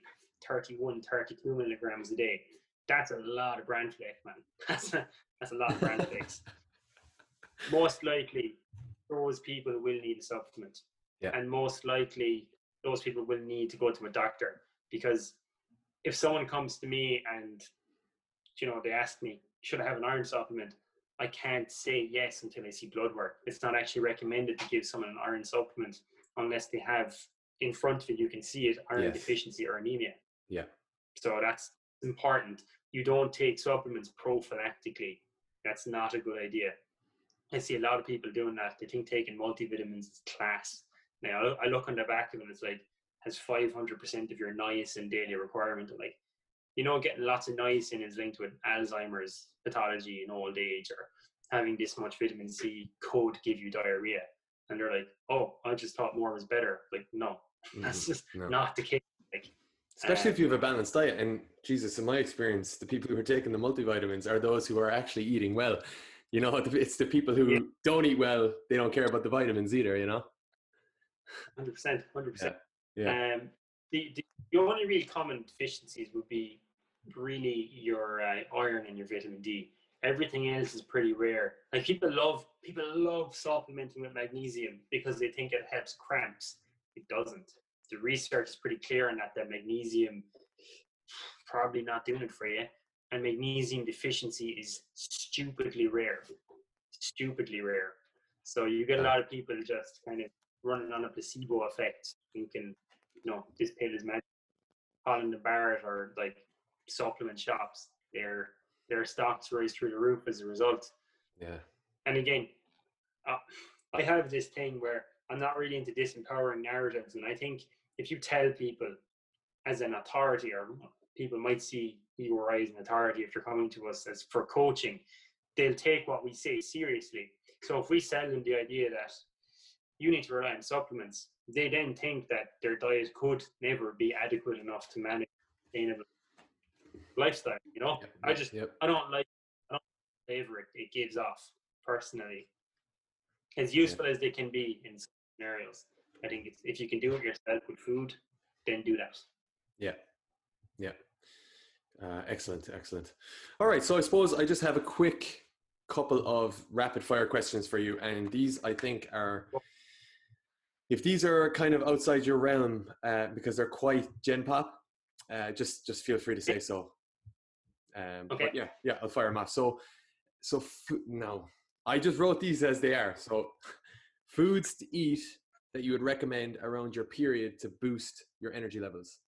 31, 32 milligrams a day. That's a lot of bran flake, man. [LAUGHS] That's a, that's a lot of bran flakes. [LAUGHS] Most likely, those people will need a supplement. Yeah. And most likely, those people will need to go to a doctor because if someone comes to me and you know they ask me, should I have an iron supplement? I can't say yes until I see blood work. It's not actually recommended to give someone an iron supplement unless they have in front of you, you can see it, iron Yes. deficiency or anemia. Yeah. So that's important. You don't take supplements prophylactically. That's not a good idea. I see a lot of people doing that. They think taking multivitamins is class. Now I look on the back of it, and it's like has 500% of your niacin daily requirement. Like, you know, getting lots of niacin is linked with Alzheimer's pathology in old age, or having this much vitamin C could give you diarrhea. And they're like, oh, I just thought more was better. Like, no, [LAUGHS] that's Mhm. just No. not the case. Especially if um, you have a balanced diet. And Jesus, in my experience, the people who are taking the multivitamins are those who are actually eating well. You know, it's the people who Yeah. don't eat well, they don't care about the vitamins either, you know? Hundred percent, hundred percent. Yeah. Um, the, the the only real common deficiencies would be really your uh, iron and your vitamin D. Everything else is pretty rare. Like people love people love supplementing with magnesium because they think it helps cramps. It doesn't. The research is pretty clear on that that magnesium probably not doing it for you. And magnesium deficiency is stupidly rare. Stupidly rare. So you get a lot of people just kind of running on a placebo effect, thinking, you know, this pill is magic. Holland and Barrett or like supplement shops, their their stocks rise through the roof as a result. Yeah. And again, uh, I have this thing where I'm not really into disempowering narratives, and I think if you tell people as an authority, or people might see you or I as an authority if you're coming to us as for coaching, they'll take what we say seriously. So if we sell them the idea that you need to rely on supplements, they then think that their diet could never be adequate enough to manage a sustainable lifestyle. You know, Yep, I just yep. I don't like I don't favor it. It gives off personally. As useful as they can be in some scenarios, I think it's, if you can do it yourself with food, then do that. Yeah. Yeah. Uh, excellent. Excellent. All right. So I suppose I just have a quick couple of rapid fire questions for you. And these, I think, are, if these are kind of outside your realm, uh, because they're quite gen pop, uh, just, just feel free to say so. Um, Okay. But yeah, yeah, I'll fire them off. So, so f- now I just wrote these as they are. So [LAUGHS] foods to eat that you would recommend around your period to boost your energy levels.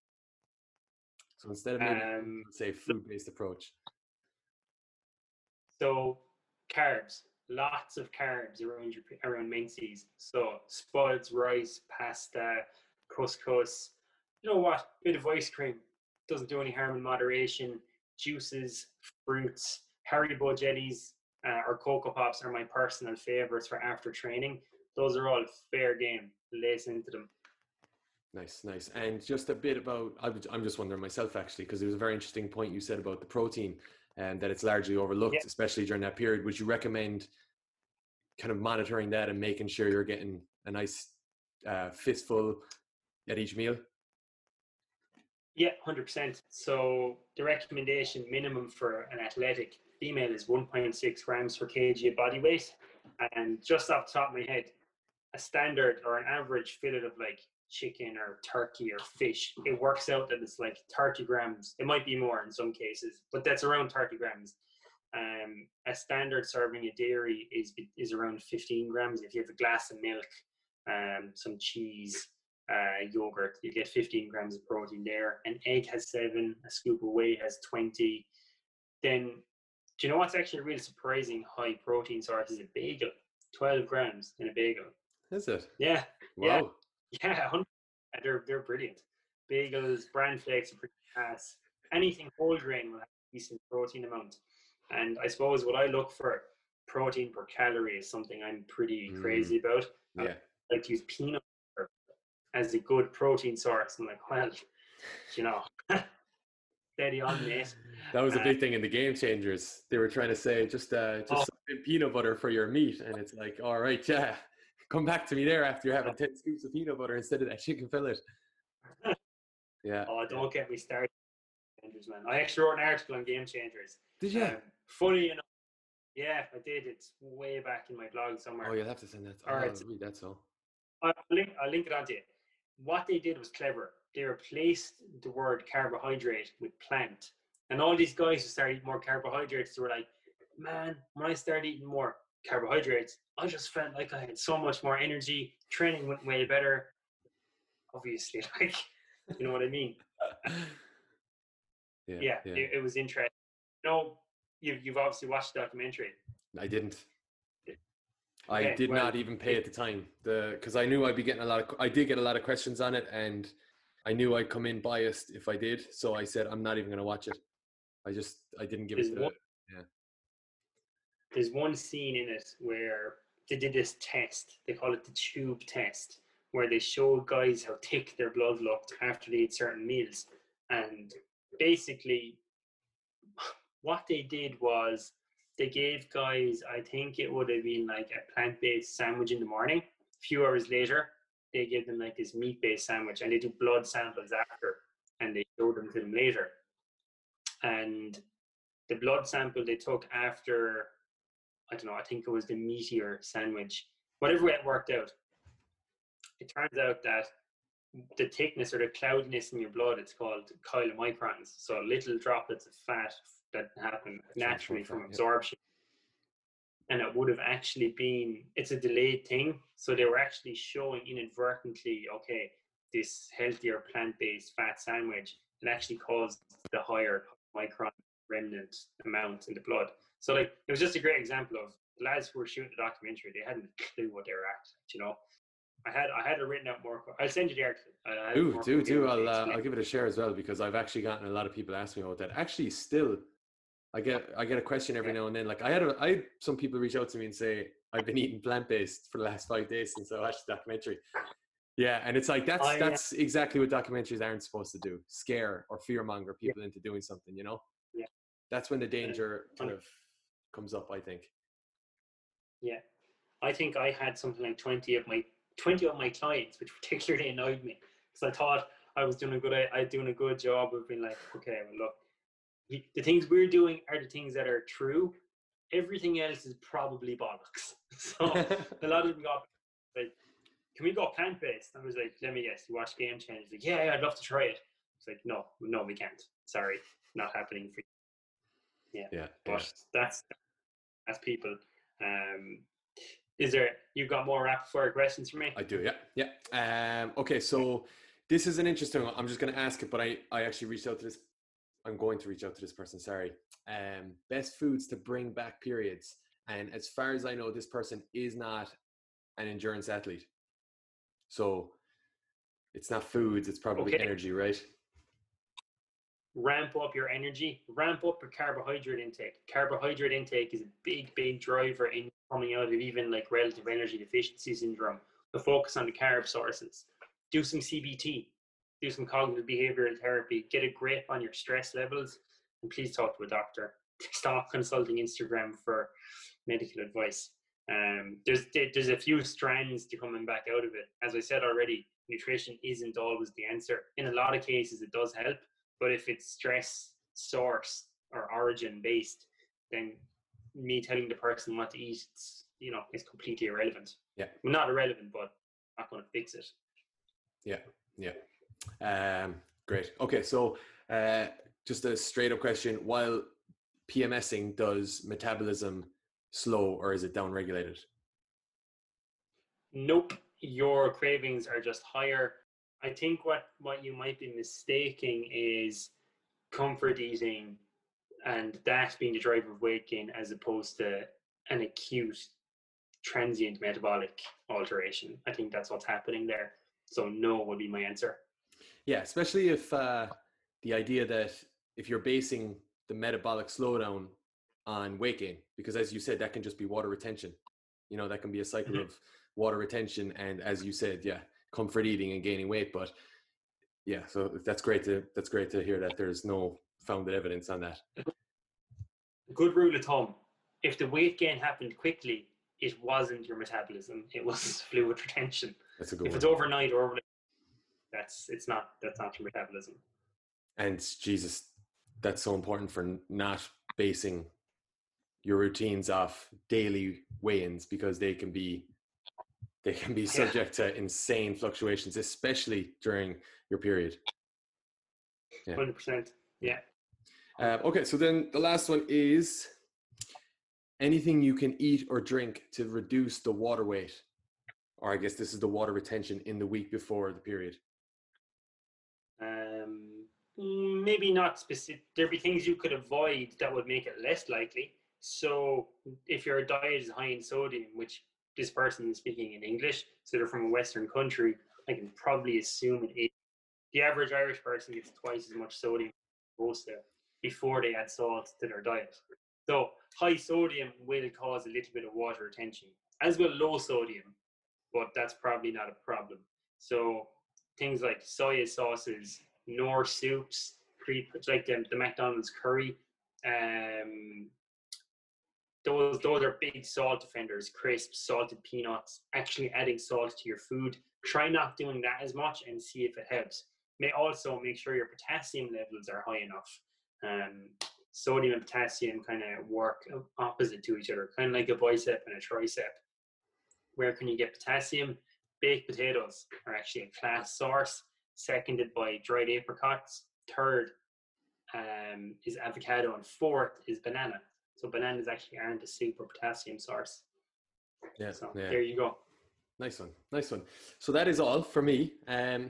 So instead of maybe Um, say food based approach. So carbs, lots of carbs around your around menses. So spuds, rice, pasta, couscous. You know what? A Bit of ice cream doesn't do any harm in moderation. Juices, fruits, Haribo jellies, uh, or Coco Pops are my personal favorites for after training. Those are all fair game. Lace into them. Nice, nice. And just a bit about, I'm just wondering myself actually, because it was a very interesting point you said about the protein and that it's largely overlooked, Yeah. especially during that period. Would you recommend kind of monitoring that and making sure you're getting a nice uh, fistful at each meal? Yeah, hundred percent. So the recommendation minimum for an athletic female is one point six grams per kg of body weight, and just off the top of my head, a standard or an average fillet of like chicken or turkey or fish, it works out that it's like thirty grams. It might be more in some cases, but that's around thirty grams. Um, a standard serving of dairy is is around fifteen grams. If you have a glass of milk, um, some cheese, uh, yogurt, you get 15 grams of protein there. An egg has seven, a scoop of whey has 20. Then, do you know what's actually really surprising high protein source is a bagel, 12 grams in a bagel. Is it? Yeah, Wow. Yeah. yeah, they're, they're brilliant. Bagels, bran flakes. Anything whole grain will have a decent protein amount. And I suppose what I look for protein per calorie is something I'm pretty Mm. crazy about. I Yeah. like to use peanut butter as a good protein source. I'm like, well, you know, [LAUGHS] steady on, mate. [LAUGHS] That was a Uh, big thing in the game changers. They were trying to say just uh, just Oh. peanut butter for your meat, and it's like, all right, yeah, come back to me there after you're having ten scoops of peanut butter instead of that chicken fillet. Yeah. Oh, don't get me started. Man. I actually wrote an article on game changers. Did you? Um, funny enough, yeah, I did. It's way back in my blog somewhere. oh, you'll have to send that. All right. Read that so. I'll link, I'll link it onto you. What they did was clever. They replaced the word carbohydrate with plant. And all these guys who started eating more carbohydrates, they were like, man, when I started eating more carbohydrates, I just felt like I had so much more energy. Training went way better. Obviously, [LAUGHS] like, you know what I mean? yeah. Yeah, It, it was interesting. No, you've, you've obviously watched the documentary. I didn't. I Okay, did well, not even pay at the time. The because I knew I'd be getting a lot of. I did get a lot of questions on it, and I knew I'd come in biased if I did. So I said I'm not even going to watch it. I just I didn't give it one- there's one scene in it where they did this test. They call it the tube test, where they showed guys how thick their blood looked after they ate certain meals. And basically, what they did was they gave guys, I think it would have been like a plant based sandwich in the morning. A few hours later, they gave them like this meat based sandwich and they do blood samples after and they showed them to them later. And the blood sample they took after, I don't know, I think it was the meteor sandwich, whatever way it worked out. It turns out that the thickness or the cloudiness in your blood, it's called chylomicrons. So little droplets of fat that happen naturally from absorption. And it would have actually been, it's a delayed thing. So they were actually showing inadvertently, okay, this healthier plant-based fat sandwich, it actually caused the higher micron remnant amount in the blood. So like it was just a great example of the lads who were shooting the documentary, they hadn't a clue what they were at, you know. I had I had it written out more. I'll send you the article. Do do do. I'll uh, I'll give it a share as well because I've actually gotten a lot of people asking me about that. Actually, still, I get I get a question every yeah. now and then. Like I had a, I had some people reach out to me and say I've been eating plant based for the last five days since I watched the documentary. Yeah, and it's like that's I, that's exactly what documentaries aren't supposed to do: scare or fear monger people yeah. into doing something. You know. Yeah. That's when the danger kind of comes up. I think. Yeah, I think I had something like twenty of my twenty of my clients, which [LAUGHS] particularly annoyed me because I thought I was doing a good I was doing a good job of being like, okay, well look, the things we're doing are the things that are true. Everything else is probably bollocks. [LAUGHS] So a lot of them got like can we go plant based? I was like, let me guess, you watch Game Change? Like, yeah, I'd love to try it. It's like, no, no, we can't. Sorry, not happening for you. Yeah, yeah. But yeah. that's that's people. Um, is there you've got more rapid fire questions for me? I do. Yeah, yeah. Um, okay, so this is an interesting one. I'm just going to ask it, but I I actually reached out to this. I'm going to reach out to this person. Sorry. Um, best foods to bring back periods. And as far as I know, this person is not an endurance athlete. So it's not foods, it's probably okay. energy, right? Ramp up your energy, ramp up your carbohydrate intake. Carbohydrate intake is a big, big driver in coming out of even like relative energy deficiency syndrome. The focus on the carb sources. Do some CBT, do some cognitive behavioral therapy, get a grip on your stress levels, and please talk to a doctor. Stop consulting Instagram for medical advice. Um, there's there's a few strands to coming back out of it. As I said already, nutrition isn't always the answer. In a lot of cases, it does help, but if it's stress source or origin based, then me telling the person what to eat, it's, you know, is completely irrelevant. Yeah, well, not irrelevant, but not going to fix it. Yeah, yeah. Um, great. Okay, so uh, just a straight up question: While PMSing does metabolism slow or is it down regulated? Nope. Your cravings are just higher. I think what, what you might be mistaking is comfort eating and that being the driver of weight gain as opposed to an acute transient metabolic alteration. I think that's what's happening there. So no would be my answer. Yeah, especially if uh, the idea that if you're basing the metabolic slowdown on weight gain because as you said that can just be water retention you know that can be a cycle mm-hmm. of water retention and as you said yeah comfort eating and gaining weight but yeah so that's great to that's great to hear that there's no founded evidence on that. Good rule of thumb if the weight gain happened quickly it wasn't your metabolism it was [LAUGHS] fluid retention. That's a good if one. it's overnight or overnight, that's it's not that's not your metabolism. And jesus that's so important for not basing your routines off daily weigh-ins because they can be they can be subject yeah. to insane fluctuations, especially during your period. Yeah. percent. Yeah. Uh, okay, so then the last one is anything you can eat or drink to reduce the water weight, or I guess this is the water retention in the week before the period. Um, maybe not specific. There'd be things you could avoid that would make it less likely. So if your diet is high in sodium, which this person is speaking in English, so they're from a Western country, I can probably assume it. The average Irish person gets twice as much sodium as before they add salt to their diet. So high sodium will cause a little bit of water retention, as will low sodium, but that's probably not a problem. So things like soya sauces, Knorr soups, like the, the McDonald's curry, um, those those are big salt offenders crisps salted peanuts actually adding salt to your food try not doing that as much and see if it helps may also make sure your potassium levels are high enough um, sodium and potassium kind of work opposite to each other, kind of like a bicep and a tricep. Where can you get potassium? Baked potatoes are actually a class source, seconded by dried apricots. Third um, is avocado, and fourth is banana. So bananas actually aren't a super potassium source. Yeah, So yeah. there you go. Nice one, nice one. So that is all for me. Um,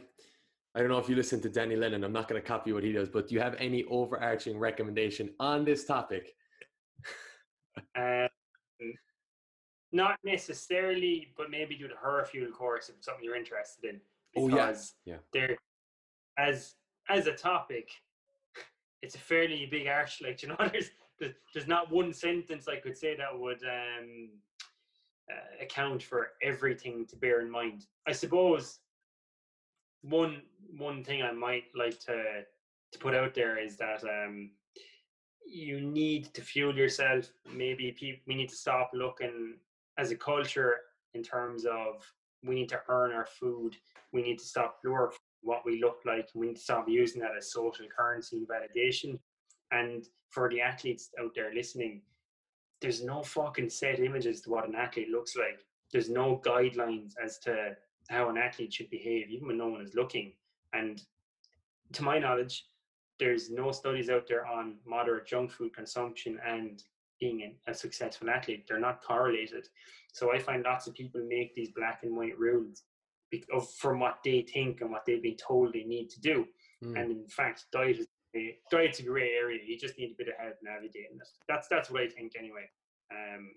I don't know if you listen to Danny Lennon. I'm not going to copy what he does, but do you have any overarching recommendation on this topic? Um, not necessarily, but maybe do the HerFuel course if it's something you're interested in. Oh, yeah. Yeah. there, as as a topic, it's a fairly big arch. Like you know, there's there's, not one sentence I could say that would um, uh, account for everything to bear in mind. I suppose one one thing I might like to to put out there is that um, you need to fuel yourself. Maybe we need to stop looking as a culture in terms of we need to earn our food. We need to stop glorifying what we look like. We need to stop using that as social currency and validation. And for the athletes out there listening, there's no fucking set images to what an athlete looks like. There's no guidelines as to how an athlete should behave, even when no one is looking. And to my knowledge, there's no studies out there on moderate junk food consumption and being a, successful athlete. They're not correlated. So I find lots of people make these black and white rules bec- of, from what they think and what they've been told they need to do. Hmm. And in fact, diet is a, diet's a grey area. You just need a bit of help navigating it. That's that's what I think anyway. Um,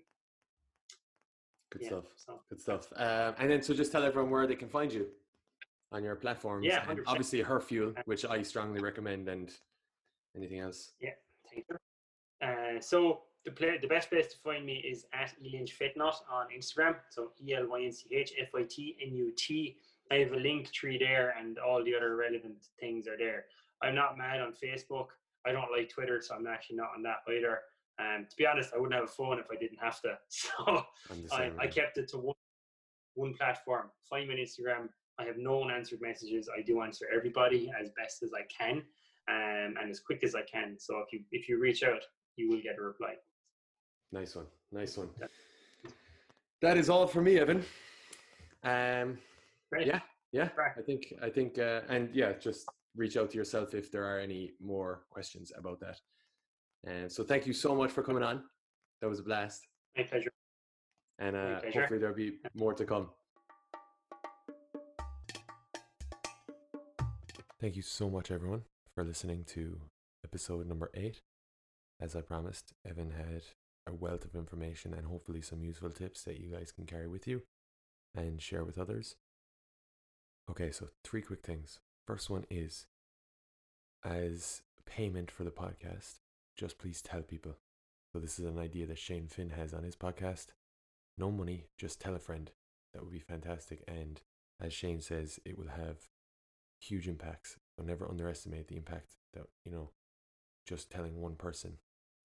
Good yeah, stuff. so Good stuff. Um, and then, so just tell everyone where they can find you on your platforms. Yeah, and obviously, HerFuel, which I strongly recommend, and anything else. Yeah, thank you. Uh, so the play, the best place to find me is at Elynch Fitnut on Instagram. So E L Y N C H F I T N U T. I have a Linktree there, and all the other relevant things are there. I'm not mad on Facebook. I don't like Twitter, so I'm actually not on that either. Um, to be honest, I wouldn't have a phone if I didn't have to. [LAUGHS] So I. I kept it to one one platform. Find me on Instagram. I have no unanswered messages. I do answer everybody as best as I can, um, and as quick as I can. So if you if you reach out, you will get a reply. Nice one. Nice one. That is all for me, Evan. Um, Great. yeah, yeah. I think, I think, uh, and yeah, just reach out to yourself if there are any more questions about that. And so, thank you so much for coming on. That was a blast, My pleasure. and uh, pleasure. hopefully there'll be more to come. Thank you so much, everyone, for listening to episode number eight. As I promised, Evan had a wealth of information and hopefully some useful tips that you guys can carry with you and share with others. Okay, so three quick things. First one is as payment for the podcast, just please tell people. So, this is an idea that Shane Finn has on his podcast. No money, just tell a friend. That would be fantastic. And as Shane says, it will have huge impacts. So, never underestimate the impact that, you know, just telling one person.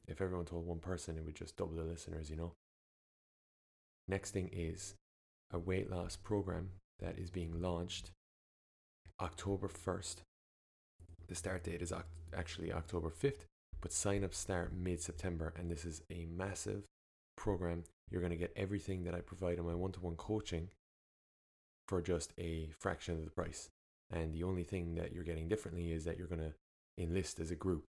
If everyone told one person, it would just double the listeners, you know. Next thing is a weight loss program that is being launched October 1st. The start date is actually October 5th, but sign ups start mid September, and this is a massive program. You're going to get everything that I provide in my one to one coaching for just a fraction of the price. And the only thing that you're getting differently is that you're going to enlist as a group.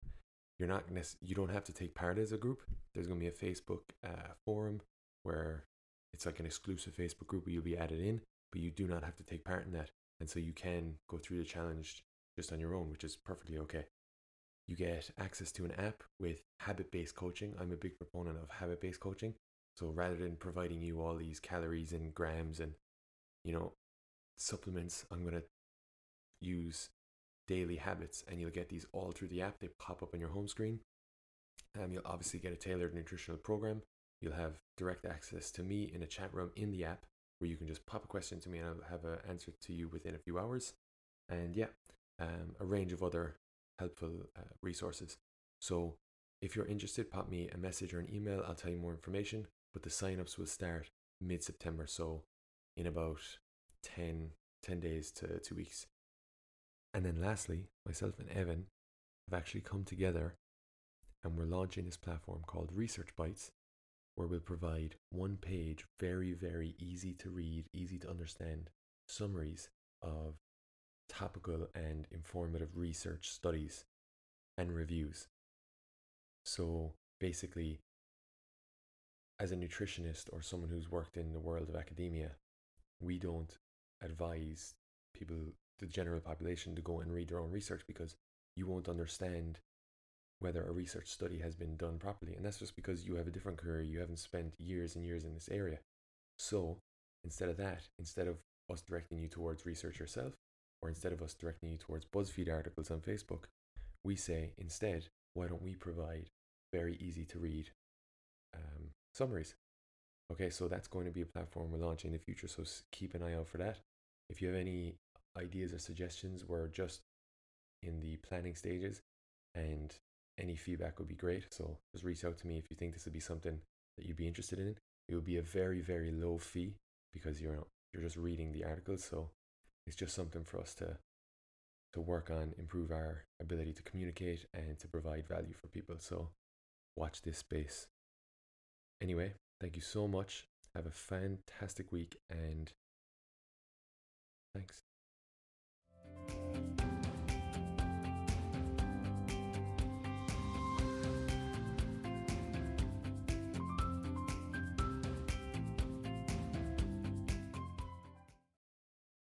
You're not you don't have to take part as a group. There's going to be a Facebook uh, forum where it's like an exclusive Facebook group where you'll be added in, but you do not have to take part in that. And so you can go through the challenge just on your own, which is perfectly okay. You get access to an app with habit based coaching. I'm a big proponent of habit based coaching. So rather than providing you all these calories and grams and, you know, supplements, I'm going to use daily habits and you'll get these all through the app. They pop up on your home screen. You'll obviously get a tailored nutritional program. You'll have direct access to me in a chat room in the app where you can just pop a question to me and I'll have an answer to you within a few hours. And yeah, um, a range of other helpful uh, resources. So if you're interested, pop me a message or an email. I'll tell you more information. But the sign-ups will start mid-September, so in about 10, 10 days to two weeks. And then lastly, myself and Evan have actually come together and we're launching this platform called Research Bites, where we'll provide one page, very, very easy to read, easy to understand summaries of topical and informative research studies and reviews. So basically, as a nutritionist or someone who's worked in the world of academia, we don't advise people, the general population, to go and read their own research because you won't understand whether a research study has been done properly. And that's just because you have a different career, you haven't spent years and years in this area. So instead of that, instead of us directing you towards research yourself, or instead of us directing you towards BuzzFeed articles on Facebook, we say instead, why don't we provide very easy to read um, summaries? Okay, so that's going to be a platform we're launching in the future, so keep an eye out for that. If you have any ideas or suggestions, we're just in the planning stages and any feedback would be great. So just reach out to me if you think this would be something that you'd be interested in. It would be a very, very low fee because you're you're just reading the articles. So it's just something for us to to work on, improve our ability to communicate and to provide value for people. So watch this space. Anyway, thank you so much. Have a fantastic week and thanks.